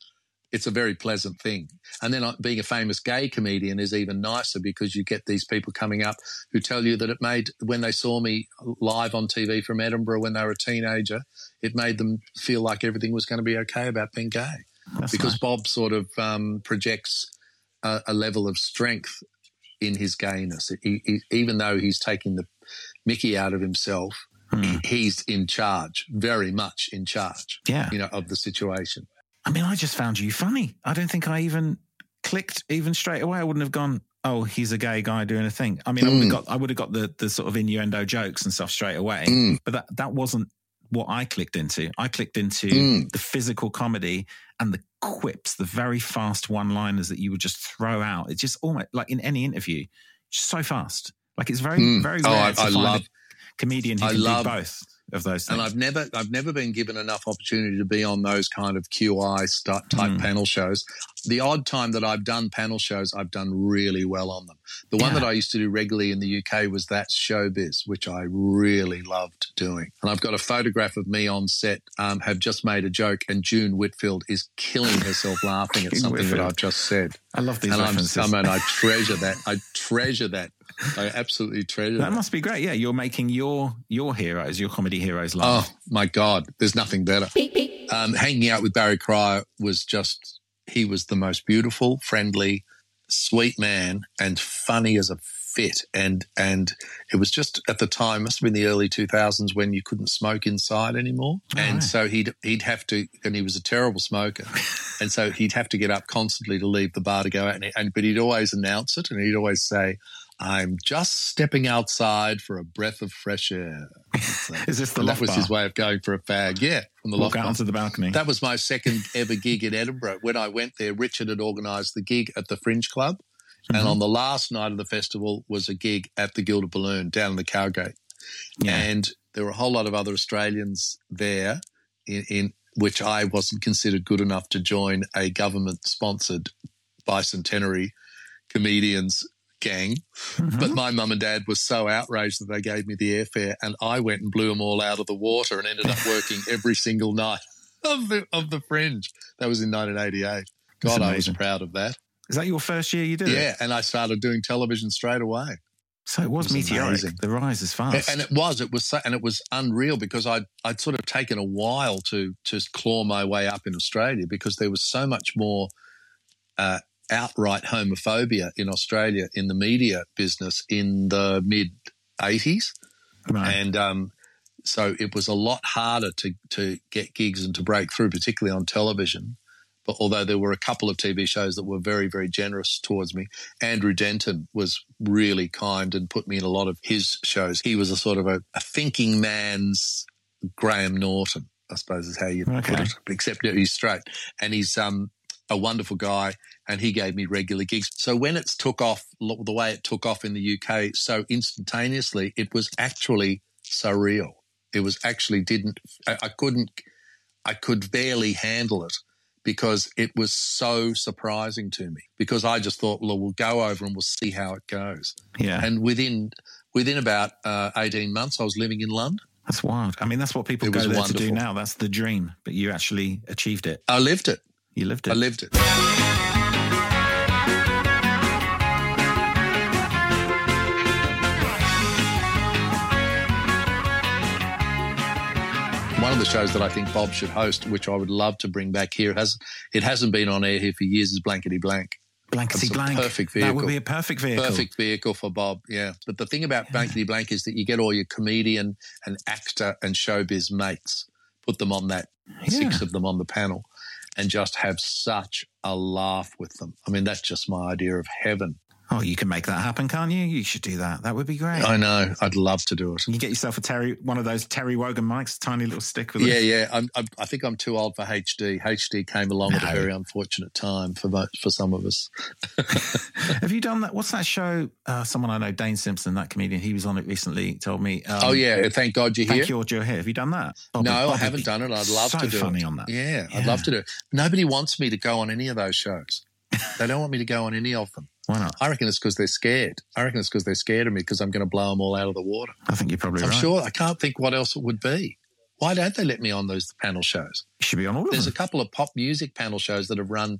Speaker 3: it's a very pleasant thing. And then uh, being a famous gay comedian is even nicer because you get these people coming up who tell you that it made, when they saw me live on TV from Edinburgh when they were a teenager, it made them feel like everything was going to be okay about being gay. That's because nice. Bob sort of um, projects a, a level of strength in his gayness. He, he, even though he's taking the Mickey out of himself, hmm. he's in charge, very much in charge.
Speaker 1: Yeah,
Speaker 3: you know, of the situation.
Speaker 1: I mean, I just found you funny. I don't think I even clicked even straight away. I wouldn't have gone, oh, he's a gay guy doing a thing. I mean, mm. I would have got I would have got the the sort of innuendo jokes and stuff straight away. Mm. But that that wasn't what I clicked into. I clicked into mm. the physical comedy and the quips, the very fast one-liners that you would just throw out. It's just almost like in any interview, just so fast. Like it's very, mm. very rare oh, I, to I find love, a comedian who I can love, do both of those things.
Speaker 3: And I've never, I've never been given enough opportunity to be on those kind of QI type mm. panel shows. The odd time that I've done panel shows, I've done really well on them. The one yeah. that I used to do regularly in the UK was That's Showbiz, which I really loved doing. And I've got a photograph of me on set, um, have just made a joke, and June Whitfield is killing herself laughing at *laughs* something Whitfield. that I've just said.
Speaker 1: I love these
Speaker 3: and
Speaker 1: references.
Speaker 3: I'm, I mean, I *laughs* treasure that. I treasure that. *laughs* I absolutely treasure
Speaker 1: that. That must be great. Yeah, you're making your your heroes, your comedy heroes laugh.
Speaker 3: Oh my god, there's nothing better. Um, hanging out with Barry Cryer was just he was the most beautiful, friendly, sweet man, and funny as a fit. And and it was just at the time, must have been the early 2000s when you couldn't smoke inside anymore, oh, and right. so he'd he'd have to, and he was a terrible smoker, *laughs* and so he'd have to get up constantly to leave the bar to go out, and, and but he'd always announce it, and he'd always say. I'm just stepping outside for a breath of fresh air.
Speaker 1: Is this the
Speaker 3: and
Speaker 1: That
Speaker 3: was his way of going for a fag. Yeah,
Speaker 1: from the Walk loft out onto the balcony.
Speaker 3: That was my second ever gig in Edinburgh. When I went there, Richard had organised the gig at the Fringe Club, mm-hmm. and on the last night of the festival was a gig at the Gilded Balloon down in the Cowgate, yeah. and there were a whole lot of other Australians there in, in which I wasn't considered good enough to join a government sponsored bicentenary comedians gang. Mm-hmm. But my mum and dad were so outraged that they gave me the airfare, and I went and blew them all out of the water and ended up *laughs* working every single night *laughs* of the of the Fringe. That was in 1988. God, I was proud of that.
Speaker 1: Is that your first year you did
Speaker 3: yeah,
Speaker 1: it?
Speaker 3: Yeah, and I started doing television straight away.
Speaker 1: So it was, it was meteoric. Amazing. The rise is fast,
Speaker 3: and it was. It was, so, and it was unreal because I'd I'd sort of taken a while to to claw my way up in Australia because there was so much more uh, outright homophobia in Australia in the media business in the mid 80s. Right. And um, so it was a lot harder to, to get gigs and to break through, particularly on television. But although there were a couple of TV shows that were very, very generous towards me, Andrew Denton was really kind and put me in a lot of his shows. He was a sort of a, a thinking man's Graham Norton, I suppose is how you okay. put it, except he's straight. And he's um, a wonderful guy and he gave me regular gigs. So when it took off, the way it took off in the UK so instantaneously, it was actually surreal. It was actually didn't, I, I couldn't, I could barely handle it because it was so surprising to me because I just thought, well, we'll go over and we'll see how it goes.
Speaker 1: Yeah.
Speaker 3: And within, within about uh, 18 months, I was living in London.
Speaker 1: That's wild. I mean, that's what people it go there wonderful. to do now. That's the dream, but you actually achieved it.
Speaker 3: I lived it.
Speaker 1: You lived it.
Speaker 3: I lived it. The shows that I think Bob should host, which I would love to bring back here, has it hasn't been on air here for years, is Blankety Blank.
Speaker 1: Blankety blank.
Speaker 3: Perfect vehicle.
Speaker 1: That would be a perfect vehicle.
Speaker 3: Perfect vehicle for Bob. Yeah. But the thing about yeah. Blankety Blank is that you get all your comedian and actor and showbiz mates, put them on that, yeah. six of them on the panel and just have such a laugh with them. I mean, that's just my idea of heaven.
Speaker 1: Oh, you can make that happen, can't you? You should do that. That would be great.
Speaker 3: I know. I'd love to do it.
Speaker 1: You get yourself a Terry, one of those Terry Wogan mics, tiny little stick with
Speaker 3: yeah, it. Yeah, yeah. I'm, i think I'm too old for HD. HD came along no. at a very unfortunate time for for some of us. *laughs*
Speaker 1: Have you done that? What's that show? Uh, someone I know, Dane Simpson, that comedian. He was on it recently. Told me.
Speaker 3: Um, oh yeah, thank God you're
Speaker 1: thank
Speaker 3: here.
Speaker 1: Thank God you're here. Have you done that?
Speaker 3: Bobby, no, Bobby, I haven't done it. I'd love
Speaker 1: so
Speaker 3: to do
Speaker 1: funny
Speaker 3: it.
Speaker 1: on that.
Speaker 3: Yeah, yeah, I'd love to do it. Nobody wants me to go on any of those shows. they don't want me to go on any of them.
Speaker 1: Why not?
Speaker 3: I reckon it's because they're scared. I reckon it's because they're scared of me because I'm going to blow them all out of the water.
Speaker 1: I think you're probably
Speaker 3: I'm
Speaker 1: right.
Speaker 3: sure. I can't think what else it would be. Why don't they let me on those panel shows?
Speaker 1: You should be on all
Speaker 3: There's
Speaker 1: them.
Speaker 3: There's a couple of pop music panel shows that have run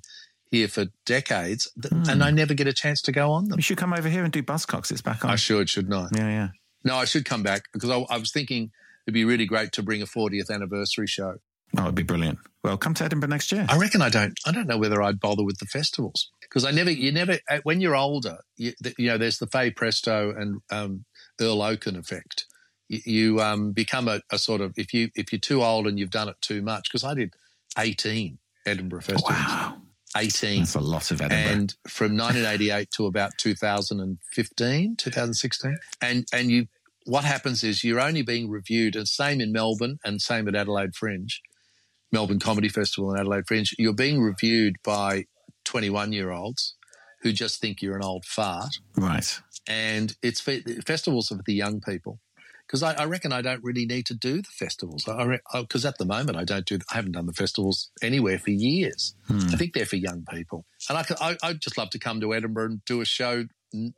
Speaker 3: here for decades, mm. and I never get a chance to go on them.
Speaker 1: You should come over here and do Buzzcocks. It's back on.
Speaker 3: I should, shouldn't I?
Speaker 1: Yeah, yeah.
Speaker 3: No, I should come back because I, I was thinking it'd be really great to bring a 40th anniversary show.
Speaker 1: That would be brilliant. Well, come to Edinburgh next year.
Speaker 3: I reckon I don't. I don't know whether I'd bother with the festivals because I never, you never, uh, when you're older, you, you know, there's the Fay Presto and um, Earl Okin effect. You, you um, become a, a, sort of if you if you're too old and you've done it too much. Because I did 18 Edinburgh festivals.
Speaker 1: Wow.
Speaker 3: 18.
Speaker 1: That's a lot of Edinburgh.
Speaker 3: And from 1988 to about 2015, 2016. And, and you, what happens is you're only being reviewed, and same in Melbourne and same at Adelaide Fringe, Melbourne Comedy Festival and Adelaide Fringe, you're being reviewed by 21 year olds who just think you're an old fart.
Speaker 1: Right.
Speaker 3: And it's festivals are for the young people because I, I, reckon I don't really need to do the festivals. Because at the moment I don't do. I haven't done the festivals anywhere for years. Hmm. I think they're for young people, and I, I I'd just love to come to Edinburgh and do a show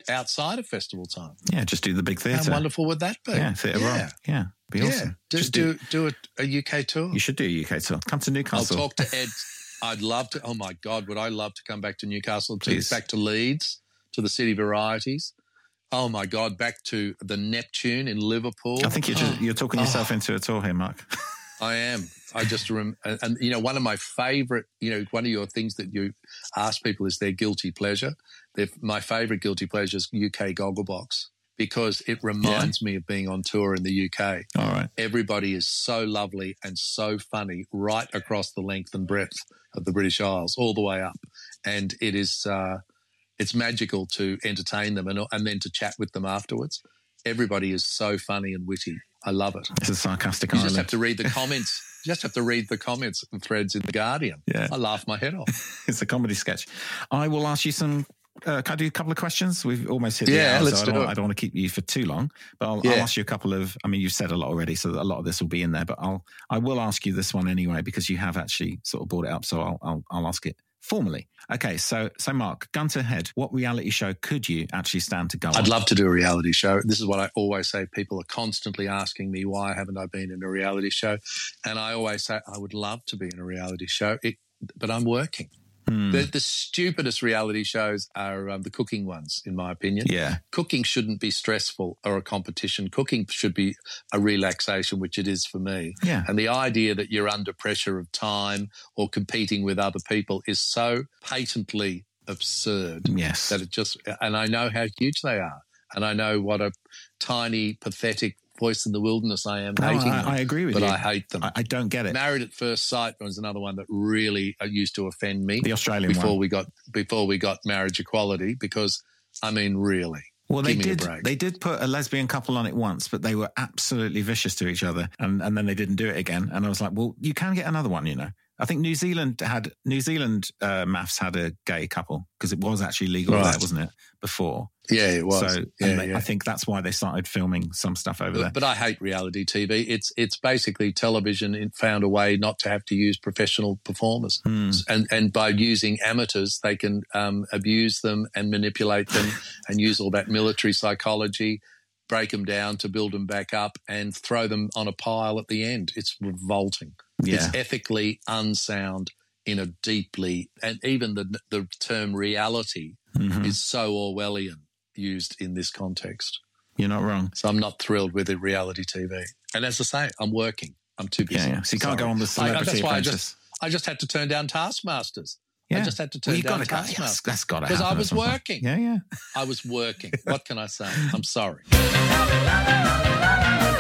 Speaker 3: outside of festival time.
Speaker 1: Yeah, just do the big theatre.
Speaker 3: How wonderful would that be?
Speaker 1: Yeah, theatre yeah. Yeah, be yeah. awesome.
Speaker 3: Just do do, do a, a, UK tour.
Speaker 1: You should do a UK tour. Come to Newcastle.
Speaker 3: I'll talk to Ed. *laughs* I'd love to. Oh my God, would I love to come back to Newcastle? To, back to Leeds, to the City Varieties. Oh my God, back to the Neptune in Liverpool.
Speaker 1: I think you're just, you're talking oh. yourself oh. into a tour here, Mark. *laughs*
Speaker 3: I am. I just remember, and, you know, one of my favorite, you know, one of your things that you ask people is their guilty pleasure. They're, my favorite guilty pleasure is UK Gogglebox because it reminds yeah. me of being on tour in the UK.
Speaker 1: All right.
Speaker 3: Everybody is so lovely and so funny right across the length and breadth of the British Isles, all the way up. And it is, uh, it's magical to entertain them and, and then to chat with them afterwards. Everybody is so funny and witty. I love it.
Speaker 1: It's a sarcastic
Speaker 3: You
Speaker 1: island.
Speaker 3: just have to read the comments. you just have to read the comments and threads in the Guardian.
Speaker 1: Yeah,
Speaker 3: I laugh my head off. *laughs*
Speaker 1: it's a comedy sketch. I will ask you some. Uh, can I do a couple of questions? We've almost hit the
Speaker 3: yeah,
Speaker 1: hour,
Speaker 3: let's
Speaker 1: so
Speaker 3: do
Speaker 1: I, don't,
Speaker 3: it.
Speaker 1: I don't want to keep you for too long, but I'll,
Speaker 3: Yeah.
Speaker 1: I'll ask you a couple of. I mean, you've said a lot already, so a lot of this will be in there. But I'll I will ask you this one anyway because you have actually sort of brought it up, so I'll I'll, I'll ask it formally. Okay, so so Mark, gun to head, what reality show could you actually stand to go?
Speaker 3: I'd love to do a reality show. This is what I always say. People are constantly asking me, why haven't I been in a reality show? And I always say, I would love to be in a reality show, it, but I'm working.
Speaker 1: Hmm.
Speaker 3: The, the stupidest reality shows are um, the cooking ones, in my opinion.
Speaker 1: Yeah,
Speaker 3: Cooking shouldn't be stressful or a competition. Cooking should be a relaxation, which it is for me.
Speaker 1: yeah.
Speaker 3: And the idea that you're under pressure of time or competing with other people is so patently absurd
Speaker 1: Yes.
Speaker 3: that it just, and I know how huge they are. And I know what a tiny, pathetic voice in the wilderness I am
Speaker 1: No,
Speaker 3: hating
Speaker 1: I,
Speaker 3: them,
Speaker 1: I agree with
Speaker 3: but
Speaker 1: you.
Speaker 3: But I hate them.
Speaker 1: I, I don't get it.
Speaker 3: Married at First Sight was another one that really uh, used to offend me
Speaker 1: the Australian
Speaker 3: before
Speaker 1: one.
Speaker 3: we got before we got marriage equality because I mean really
Speaker 1: Well, they
Speaker 3: Give me a
Speaker 1: did. They did put a lesbian couple on it once, but they were absolutely vicious to each other, and and then they didn't do it again. And I was like, well, you can get another one, you know. I think New Zealand had New Zealand uh, MAFS had a gay couple because it was actually legal
Speaker 3: Right.
Speaker 1: there, wasn't it? Before,
Speaker 3: yeah it was
Speaker 1: so
Speaker 3: yeah,
Speaker 1: they-
Speaker 3: yeah.
Speaker 1: I think that's why they started filming some stuff over there.
Speaker 3: But, but I hate reality TV. It's it's basically television it found a way not to have to use professional performers,
Speaker 1: Hmm.
Speaker 3: and and by using amateurs, they can um, abuse them and manipulate them, *laughs* and use all that military psychology, break them down to build them back up, and throw them on a pile at the end. It's revolting.
Speaker 1: Yeah,
Speaker 3: It's ethically unsound in a deeply, and even the the term reality
Speaker 1: Mhm.
Speaker 3: is so Orwellian used in this context.
Speaker 1: you're not wrong.
Speaker 3: So I'm not thrilled with the reality TV. And as I say, I'm working. I'm too busy.
Speaker 1: Yeah, yeah. So you can't
Speaker 3: Sorry.
Speaker 1: go on the
Speaker 3: I-
Speaker 1: Celebrity
Speaker 3: that's why I just, I just had to turn down Taskmasters.
Speaker 1: yeah,
Speaker 3: I just had to turn
Speaker 1: you
Speaker 3: down
Speaker 1: got to go.
Speaker 3: Taskmasters.
Speaker 1: Yes, that's got to
Speaker 3: Because. I was working.
Speaker 1: Yeah, yeah.
Speaker 3: I was working. what can I say? I'm sorry. *laughs*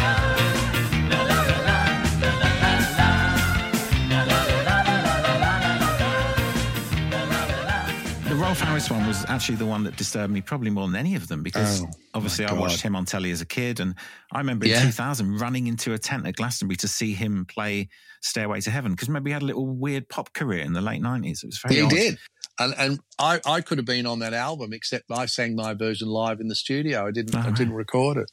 Speaker 1: Rolf Harris one was actually the one that disturbed me probably more than any of them because
Speaker 3: Oh,
Speaker 1: obviously I watched him on telly as a kid and I remember in 2000 running into a tent at Glastonbury to see him play Stairway to Heaven because maybe he had a little weird pop career in the late 90s. It was very
Speaker 3: he
Speaker 1: odd.
Speaker 3: did. And, and I, I could have been on that album, except I sang my version live in the studio. I didn't.
Speaker 1: Oh,
Speaker 3: I
Speaker 1: right.
Speaker 3: didn't record it.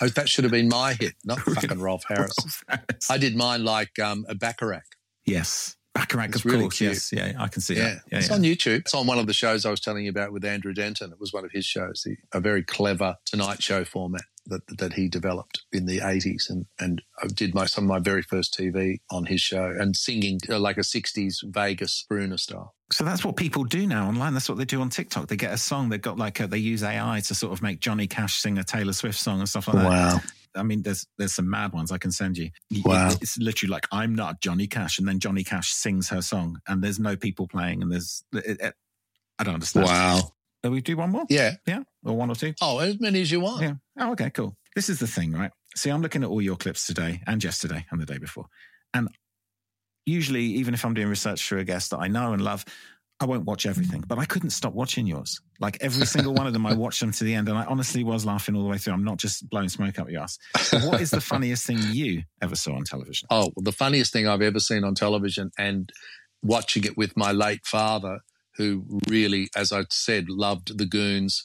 Speaker 3: Oh, that should have been my hit, not *laughs* fucking Rolf Harris.
Speaker 1: Rolf Harris.
Speaker 3: I did mine like um, a Bacharach.
Speaker 1: yes. Bacharach,
Speaker 3: It's
Speaker 1: of
Speaker 3: really
Speaker 1: course.
Speaker 3: cute.
Speaker 1: Yes. Yeah, I can see
Speaker 3: Yeah,
Speaker 1: that. Yeah,
Speaker 3: it's
Speaker 1: yeah.
Speaker 3: on YouTube. It's on one of the shows I was telling you about with Andrew Denton. It was one of his shows, the, a very clever Tonight Show format that that he developed in the eighties, and and I did my some of my very first TV on his show and singing uh, like a sixties Vegas Bruner style.
Speaker 1: So that's what people do now online. That's what they do on TikTok. They get a song. They've got like a, they use AI to sort of make Johnny Cash sing a Taylor Swift song and stuff like that.
Speaker 3: Wow.
Speaker 1: I mean, there's there's some mad ones I can send you.
Speaker 3: Wow.
Speaker 1: It's literally like I'm not Johnny Cash, and then Johnny Cash sings her song, and there's no people playing, and there's it, it, I don't understand.
Speaker 3: Wow.
Speaker 1: Will we do one more?
Speaker 3: Yeah.
Speaker 1: Yeah. Or one or two?
Speaker 3: Oh, as many as you want.
Speaker 1: Yeah. Oh, okay, cool. This is the thing, right? See, I'm looking at all your clips today and yesterday and the day before. And usually, even if I'm doing research for a guest that I know and love, I won't watch everything, but I couldn't stop watching yours. Like every single one of them, I watched them to the end, and I honestly was laughing all the way through. I'm not just blowing smoke up your ass. But what is the *laughs* funniest thing you ever saw on television?
Speaker 3: Oh, well, the funniest thing I've ever seen on television, and watching it with my late father, who really, as I said, loved the Goons,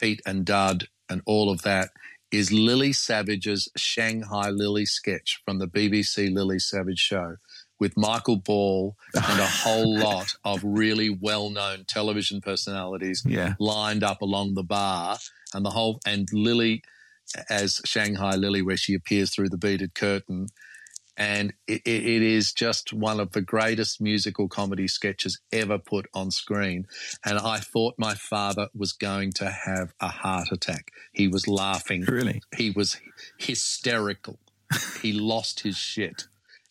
Speaker 3: Pete and Dud, and all of that, is Lily Savage's Shanghai Lily sketch from the BBC Lily Savage show with Michael Ball and a whole *laughs* lot of really well-known television personalities
Speaker 1: yeah.
Speaker 3: lined up along the bar, and the whole and Lily as Shanghai Lily, where she appears through the beaded curtain. And it, it is just one of the greatest musical comedy sketches ever put on screen. And I thought my father was going to have a heart attack. He was laughing.
Speaker 1: Really?
Speaker 3: He was hysterical. he lost his shit.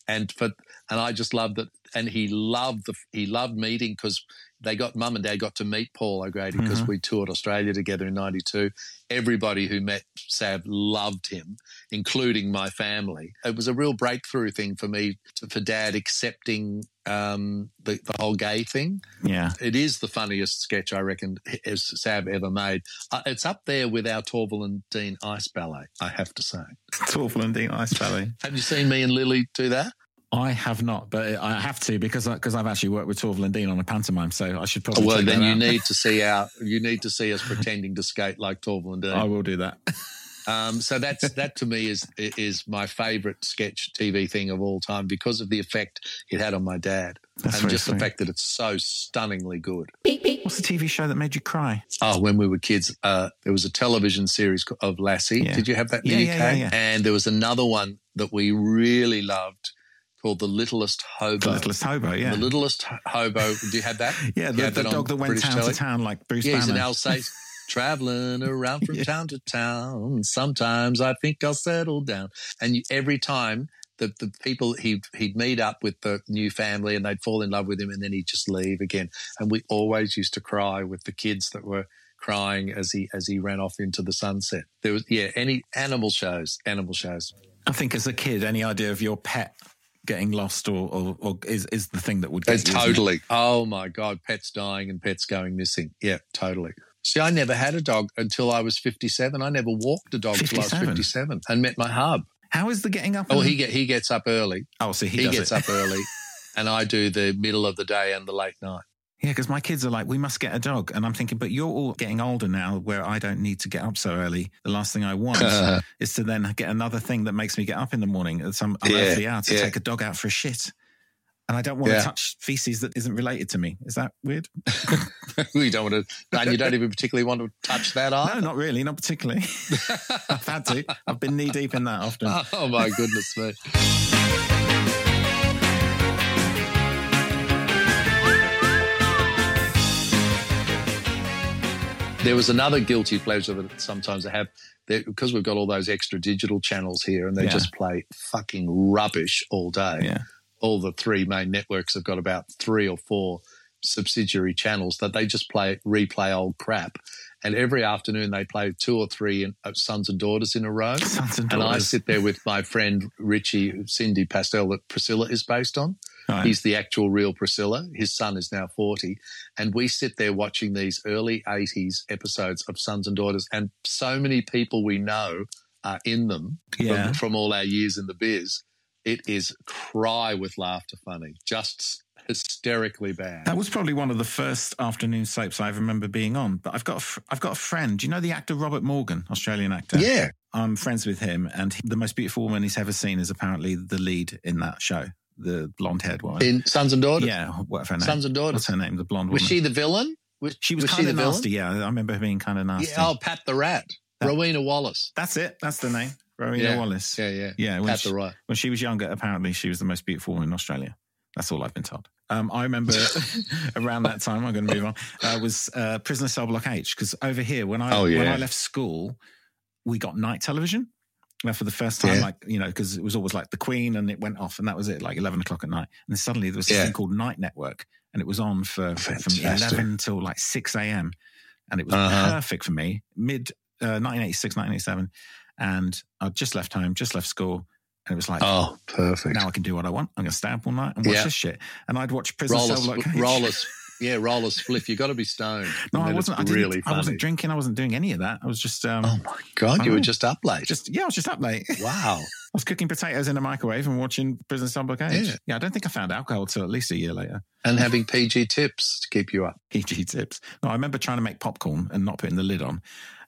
Speaker 3: And for and I just loved it. And he loved the he loved meeting because they got mum and dad got to meet Paul O'Grady because mm-hmm. we toured Australia together in '92. Everybody who met Sav loved him, including my family. It was a real breakthrough thing for me to, for Dad accepting um, the, the whole gay thing.
Speaker 1: Yeah,
Speaker 3: it is the funniest sketch I reckon as Sav ever made. Uh, it's up there with our Torvill and Dean Ice Ballet. I have to say,
Speaker 1: Torvill and Dean Ice Ballet.
Speaker 3: have you seen me and Lily do that?
Speaker 1: I have not, but I have to because because I've actually worked with Torvill and Dean on a pantomime, so I should probably.
Speaker 3: well, then
Speaker 1: you
Speaker 3: out. need to *laughs* see our you need to see us pretending to skate like Torvill and Dean. I
Speaker 1: will do that.
Speaker 3: Um, so that's that to me is is my favourite sketch TV thing of all time because of the effect it had on my dad, that's and just sweet. the fact that it's so stunningly good.
Speaker 1: What's the TV show that made you cry?
Speaker 3: Oh, when we were kids, uh, there was a television series of Lassie. Yeah. Did you have that in
Speaker 1: yeah, the UK? Yeah,
Speaker 3: and there was another one that we really loved called The Littlest Hobo.
Speaker 1: The Littlest Hobo, yeah.
Speaker 3: The Littlest Hobo. Do you have that? *laughs*
Speaker 1: yeah, the, the dog that went British town telly? to town like Bruce
Speaker 3: yeah,
Speaker 1: Banner.
Speaker 3: he's an Alsace. *laughs* Traveling around from yeah. town to town. Sometimes I think I'll settle down. And you, every time the, the people he'd, he'd meet up with the new family and they'd fall in love with him and then he'd just leave again. And we always used to cry with the kids that were crying as he as he ran off into the sunset. There was yeah, any animal shows, animal shows.
Speaker 1: I think as a kid, any idea of your pet getting lost or, or, or is, is the thing that would get
Speaker 3: you, totally. Oh my God, pets dying and pets going missing. Yeah, totally. See, I never had a dog until I was 57. I never walked a dog until I was 57 and met my hub.
Speaker 1: How is the getting up?
Speaker 3: Oh, he get he gets up early.
Speaker 1: Oh, so he,
Speaker 3: he gets it. up early, *laughs* and I do the middle of the day and the late night.
Speaker 1: Yeah, because my kids are like, we must get a dog. And I'm thinking, but you're all getting older now where I don't need to get up so early. The last thing I want *laughs* is to then get another thing that makes me get up in the morning at some unearthly yeah, hour to yeah. take a dog out for a shit. And I don't want yeah. to touch feces that isn't related to me. Is that weird? *laughs*
Speaker 3: we don't want to, and you don't even particularly want to touch that either.
Speaker 1: No, not really, not particularly. *laughs* I've had to. I've been knee deep in that often.
Speaker 3: Oh my goodness me. There was another guilty pleasure that sometimes I have because we've got all those extra digital channels here and they yeah. just play fucking rubbish all day.
Speaker 1: Yeah.
Speaker 3: All the three main networks have got about three or four subsidiary channels that they just play replay old crap. And every afternoon they play two or three in, uh, sons and daughters in a row.
Speaker 1: Sons and
Speaker 3: daughters. And I sit there with my friend Richie Cindy Pastel that Priscilla is based on. Right. He's the actual real Priscilla. His son is now 40. And we sit there watching these early 80s episodes of Sons and Daughters, and so many people we know are in them yeah. from, from all our years in the biz. It is cry with laughter funny, just hysterically bad.
Speaker 1: That was probably one of the first afternoon soaps I remember being on. But I've got a fr- I've got a friend. Do you know the actor Robert Morgan, Australian actor?
Speaker 3: Yeah,
Speaker 1: I'm friends with him, and he, the most beautiful woman he's ever seen is apparently the lead in that show the blonde haired one
Speaker 3: in Sons and Daughters.
Speaker 1: Yeah, whatever her name.
Speaker 3: Sons and Daughters.
Speaker 1: What's her name? The blonde.
Speaker 3: Was
Speaker 1: woman.
Speaker 3: she the villain?
Speaker 1: Was, she was, was kind of nasty. Yeah, I remember her being kind of nasty.
Speaker 3: Yeah, oh, Pat the Rat, that, Rowena Wallace.
Speaker 1: That's it. That's the name. Rowena
Speaker 3: yeah.
Speaker 1: Wallace.
Speaker 3: Yeah, yeah,
Speaker 1: yeah.
Speaker 3: Pat she, the Rat.
Speaker 1: When she was younger, apparently she was the most beautiful woman in Australia. That's all I've been told. Um, I remember *laughs* *laughs* around that time. I'm going to move on. Uh, was uh, Prisoner Cell Block H because over here when I oh, yeah. when I left school, we got night television Now, for the first time, yeah. like, you know, because it was always like the Queen and it went off and that was it, like 11 o'clock at night. And then suddenly there was this yeah. thing called Night Network and it was on for Fantastic. from 11 till like 6 a.m. And it was uh-huh. perfect for me, mid uh, 1986, 1987. And I just left home, just left school. And it was like,
Speaker 3: oh, perfect.
Speaker 1: Now I can do what I want. I'm going to stay up all night and watch yeah. this shit. And I'd watch Prison Roller, Cell.
Speaker 3: Rollers, *laughs* Yeah, roller spliff. You got to be stoned. *laughs*
Speaker 1: No, I wasn't. I really, I wasn't drinking. I wasn't doing any of that. I was just. Um,
Speaker 3: oh my god, you were just up late.
Speaker 1: Just yeah, I was just up late. *laughs*
Speaker 3: Wow.
Speaker 1: I was cooking potatoes in a microwave and watching Prison Cell Block H. Yeah. yeah, I don't think I found alcohol till at least a year later.
Speaker 3: And having PG tips to keep you up.
Speaker 1: PG tips. No, I remember trying to make popcorn and not putting the lid on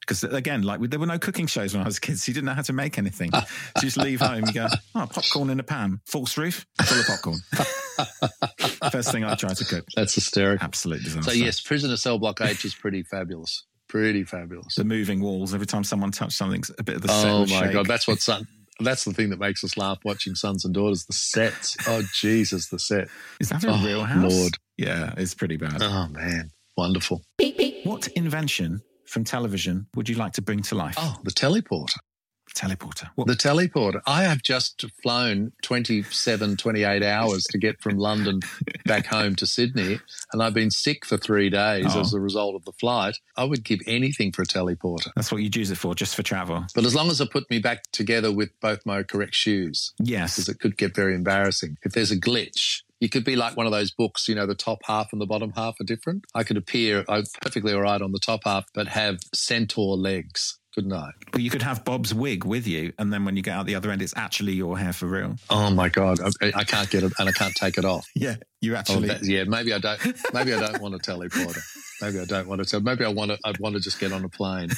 Speaker 1: because again, like there were no cooking shows when I was a kid, so you didn't know how to make anything. so you just leave home, you go, oh, popcorn in a pan, false roof, full of popcorn. *laughs* First thing I tried to cook.
Speaker 3: That's hysterical.
Speaker 1: Absolute
Speaker 3: disaster. So yes, prisoner cell block H is pretty fabulous. Pretty fabulous.
Speaker 1: The moving walls. Every time someone touched something, a bit of the set
Speaker 3: Oh my
Speaker 1: shake.
Speaker 3: god, that's what son. That's the thing that makes us laugh watching Sons and Daughters. The sets. Oh Jesus, the set.
Speaker 1: Is that a oh, real house? Lord. Yeah, it's pretty bad.
Speaker 3: Oh man, wonderful.
Speaker 1: What invention from television would you like to bring to life?
Speaker 3: Oh, the teleporter.
Speaker 1: Teleporter.
Speaker 3: What? The teleporter. I have just flown 27, 28 hours to get from London back home to Sydney, and I've been sick for three days oh. as a result of the flight. I would give anything for a teleporter.
Speaker 1: That's what you'd use it for, just for travel.
Speaker 3: But as long as it put me back together with both my correct shoes.
Speaker 1: Yes.
Speaker 3: Because it could get very embarrassing. If there's a glitch, you could be like one of those books, you know, the top half and the bottom half are different. I could appear I'm perfectly all right on the top half, but have centaur legs. Couldn't I?
Speaker 1: Well, you could have Bob's wig with you, and then when you get out the other end, it's actually your hair for real.
Speaker 3: Oh my god, I, I can't get it, and I can't take it off. *laughs*
Speaker 1: yeah, you oh, actually.
Speaker 3: Oh, that, yeah, maybe I don't. Maybe I don't want a teleporter. Maybe I don't want to. tell. Maybe I want to. I'd want to just get on a plane.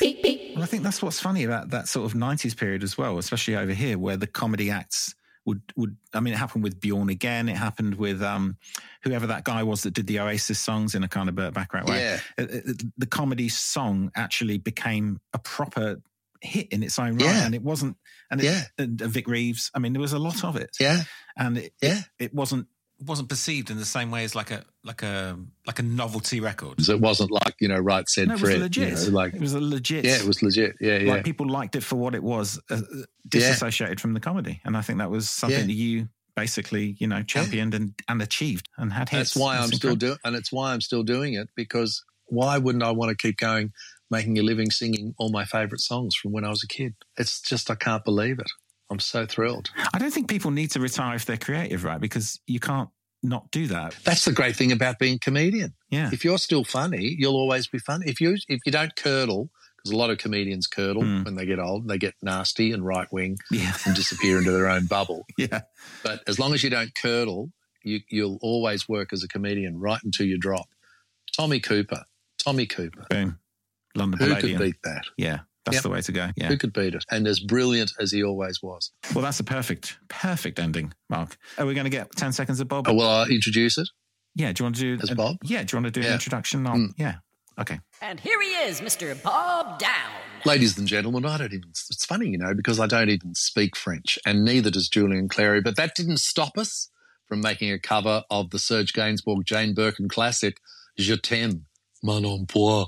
Speaker 1: Well, I think that's what's funny about that sort of '90s period as well, especially over here, where the comedy acts would would I mean it happened with Björn Again. It happened with um, whoever that guy was that did the Oasis songs in a kind of Burt Bacharach way.
Speaker 3: Yeah.
Speaker 1: Uh, uh, it, it, the comedy song actually became a proper hit in its own right, yeah. and it wasn't. And it, yeah, and uh, Vic Reeves. I mean, there was a lot of it.
Speaker 3: Yeah,
Speaker 1: and it, yeah, it, it wasn't wasn't perceived in the same way as like a like a like a novelty record.
Speaker 3: So it wasn't like you know right said no, it
Speaker 1: Fred.
Speaker 3: Was
Speaker 1: legit.
Speaker 3: You know, like
Speaker 1: it was a legit.
Speaker 3: Yeah, it was legit. Yeah, yeah.
Speaker 1: Like people liked it for what it was, uh, disassociated yeah. from the comedy, and I think that was something yeah. that you basically you know championed yeah. and and achieved and had hits.
Speaker 3: That's why I'm still doing, and it's why I'm still doing it because why wouldn't I want to keep going, making a living singing all my favorite songs from when I was a kid? It's just I can't believe it. I'm so thrilled.
Speaker 1: I don't think people need to retire if they're creative, right? Because you can't not do that.
Speaker 3: That's the great thing about being a comedian.
Speaker 1: Yeah.
Speaker 3: If you're still funny, you'll always be funny. If you if you don't curdle, because a lot of comedians curdle mm. when they get old, and they get nasty and right wing
Speaker 1: yeah.
Speaker 3: and disappear into their own bubble. *laughs*
Speaker 1: Yeah.
Speaker 3: But as long as you don't curdle, you, you'll always work as a comedian right until you drop. Tommy Cooper. Tommy Cooper.
Speaker 1: Boom. London
Speaker 3: Who
Speaker 1: Palladium.
Speaker 3: could beat that?
Speaker 1: Yeah. That's yep. the way to go. Yeah.
Speaker 3: Who could beat it? And as brilliant as he always was.
Speaker 1: Well, that's a perfect, perfect ending, Mark. Are we going to get 10 seconds of Bob?
Speaker 3: Oh, will I introduce it?
Speaker 1: Yeah. Do you want to do
Speaker 3: as Bob?
Speaker 1: Yeah. Do you want to do yeah. an introduction? On, mm. Yeah. Okay.
Speaker 4: And here he is, Mr. Bob Downe.
Speaker 3: Ladies and gentlemen, I don't even, it's funny, you know, because I don't even speak French and neither does Julian Clary, but that didn't stop us from making a cover of the Serge Gainsbourg Jane Birkin classic, Je t'aime,
Speaker 5: moi non plus.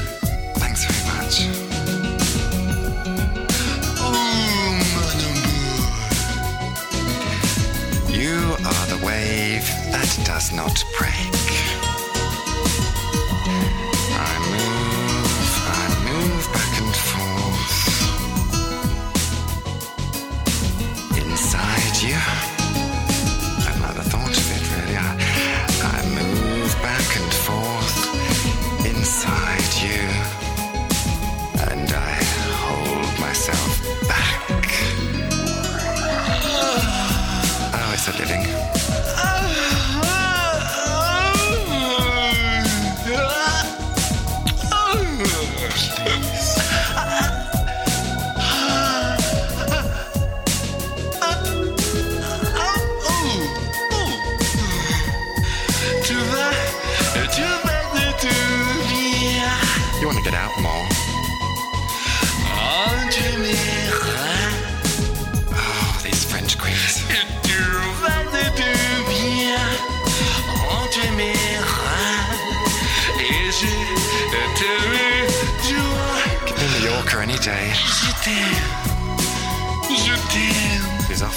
Speaker 5: wave that does not break.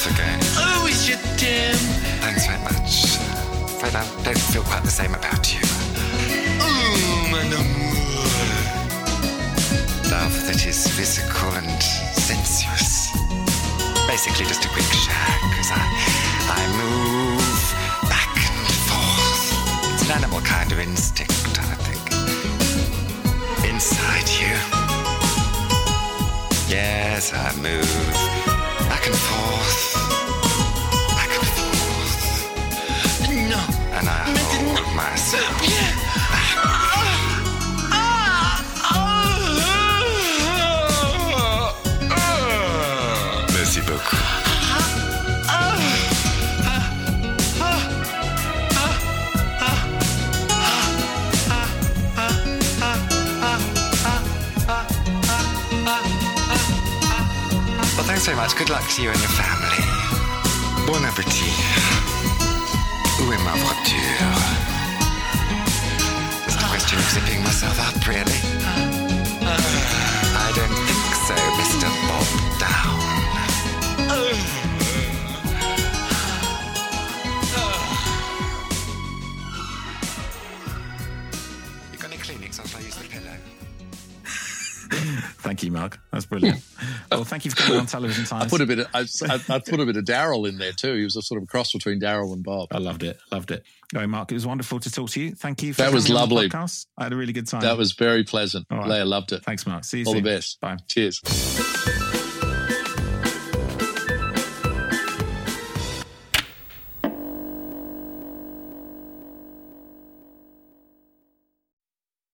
Speaker 5: Again.
Speaker 6: Oh oui, je t'aime.
Speaker 5: Thanks very much. Afraid I don't feel quite the same about you.
Speaker 6: Oh, mon amour.
Speaker 5: Love that is physical and sensuous. Basically, just a quick shag, as I, I move back and forth. It's an animal kind of instinct, I think. Inside you. Yes, I move back and forth. Myself. Merci beaucoup. Well, thanks very much. Good luck to you and your family. Bon appétit. Zipping myself up, really. I don't think so, Mr. Bob Downe. You got any Kleenex? I'll use the pillow.
Speaker 1: Thank you, Mark. That's brilliant. Well, thank you for coming on Television Times.
Speaker 3: I put a bit of I, I, I put a bit of Darryl in there too. He was a sort of cross between Darryl and Bob.
Speaker 1: I loved it. Loved it. Anyway, Mark, it was wonderful to talk to you. Thank you for
Speaker 3: That was
Speaker 1: coming on the
Speaker 3: lovely.
Speaker 1: podcast. I had a really good time.
Speaker 3: That was very pleasant.
Speaker 1: All right.
Speaker 3: Leia loved it.
Speaker 1: Thanks, Mark. See you
Speaker 3: All
Speaker 1: soon.
Speaker 3: the best.
Speaker 1: Bye.
Speaker 3: Cheers.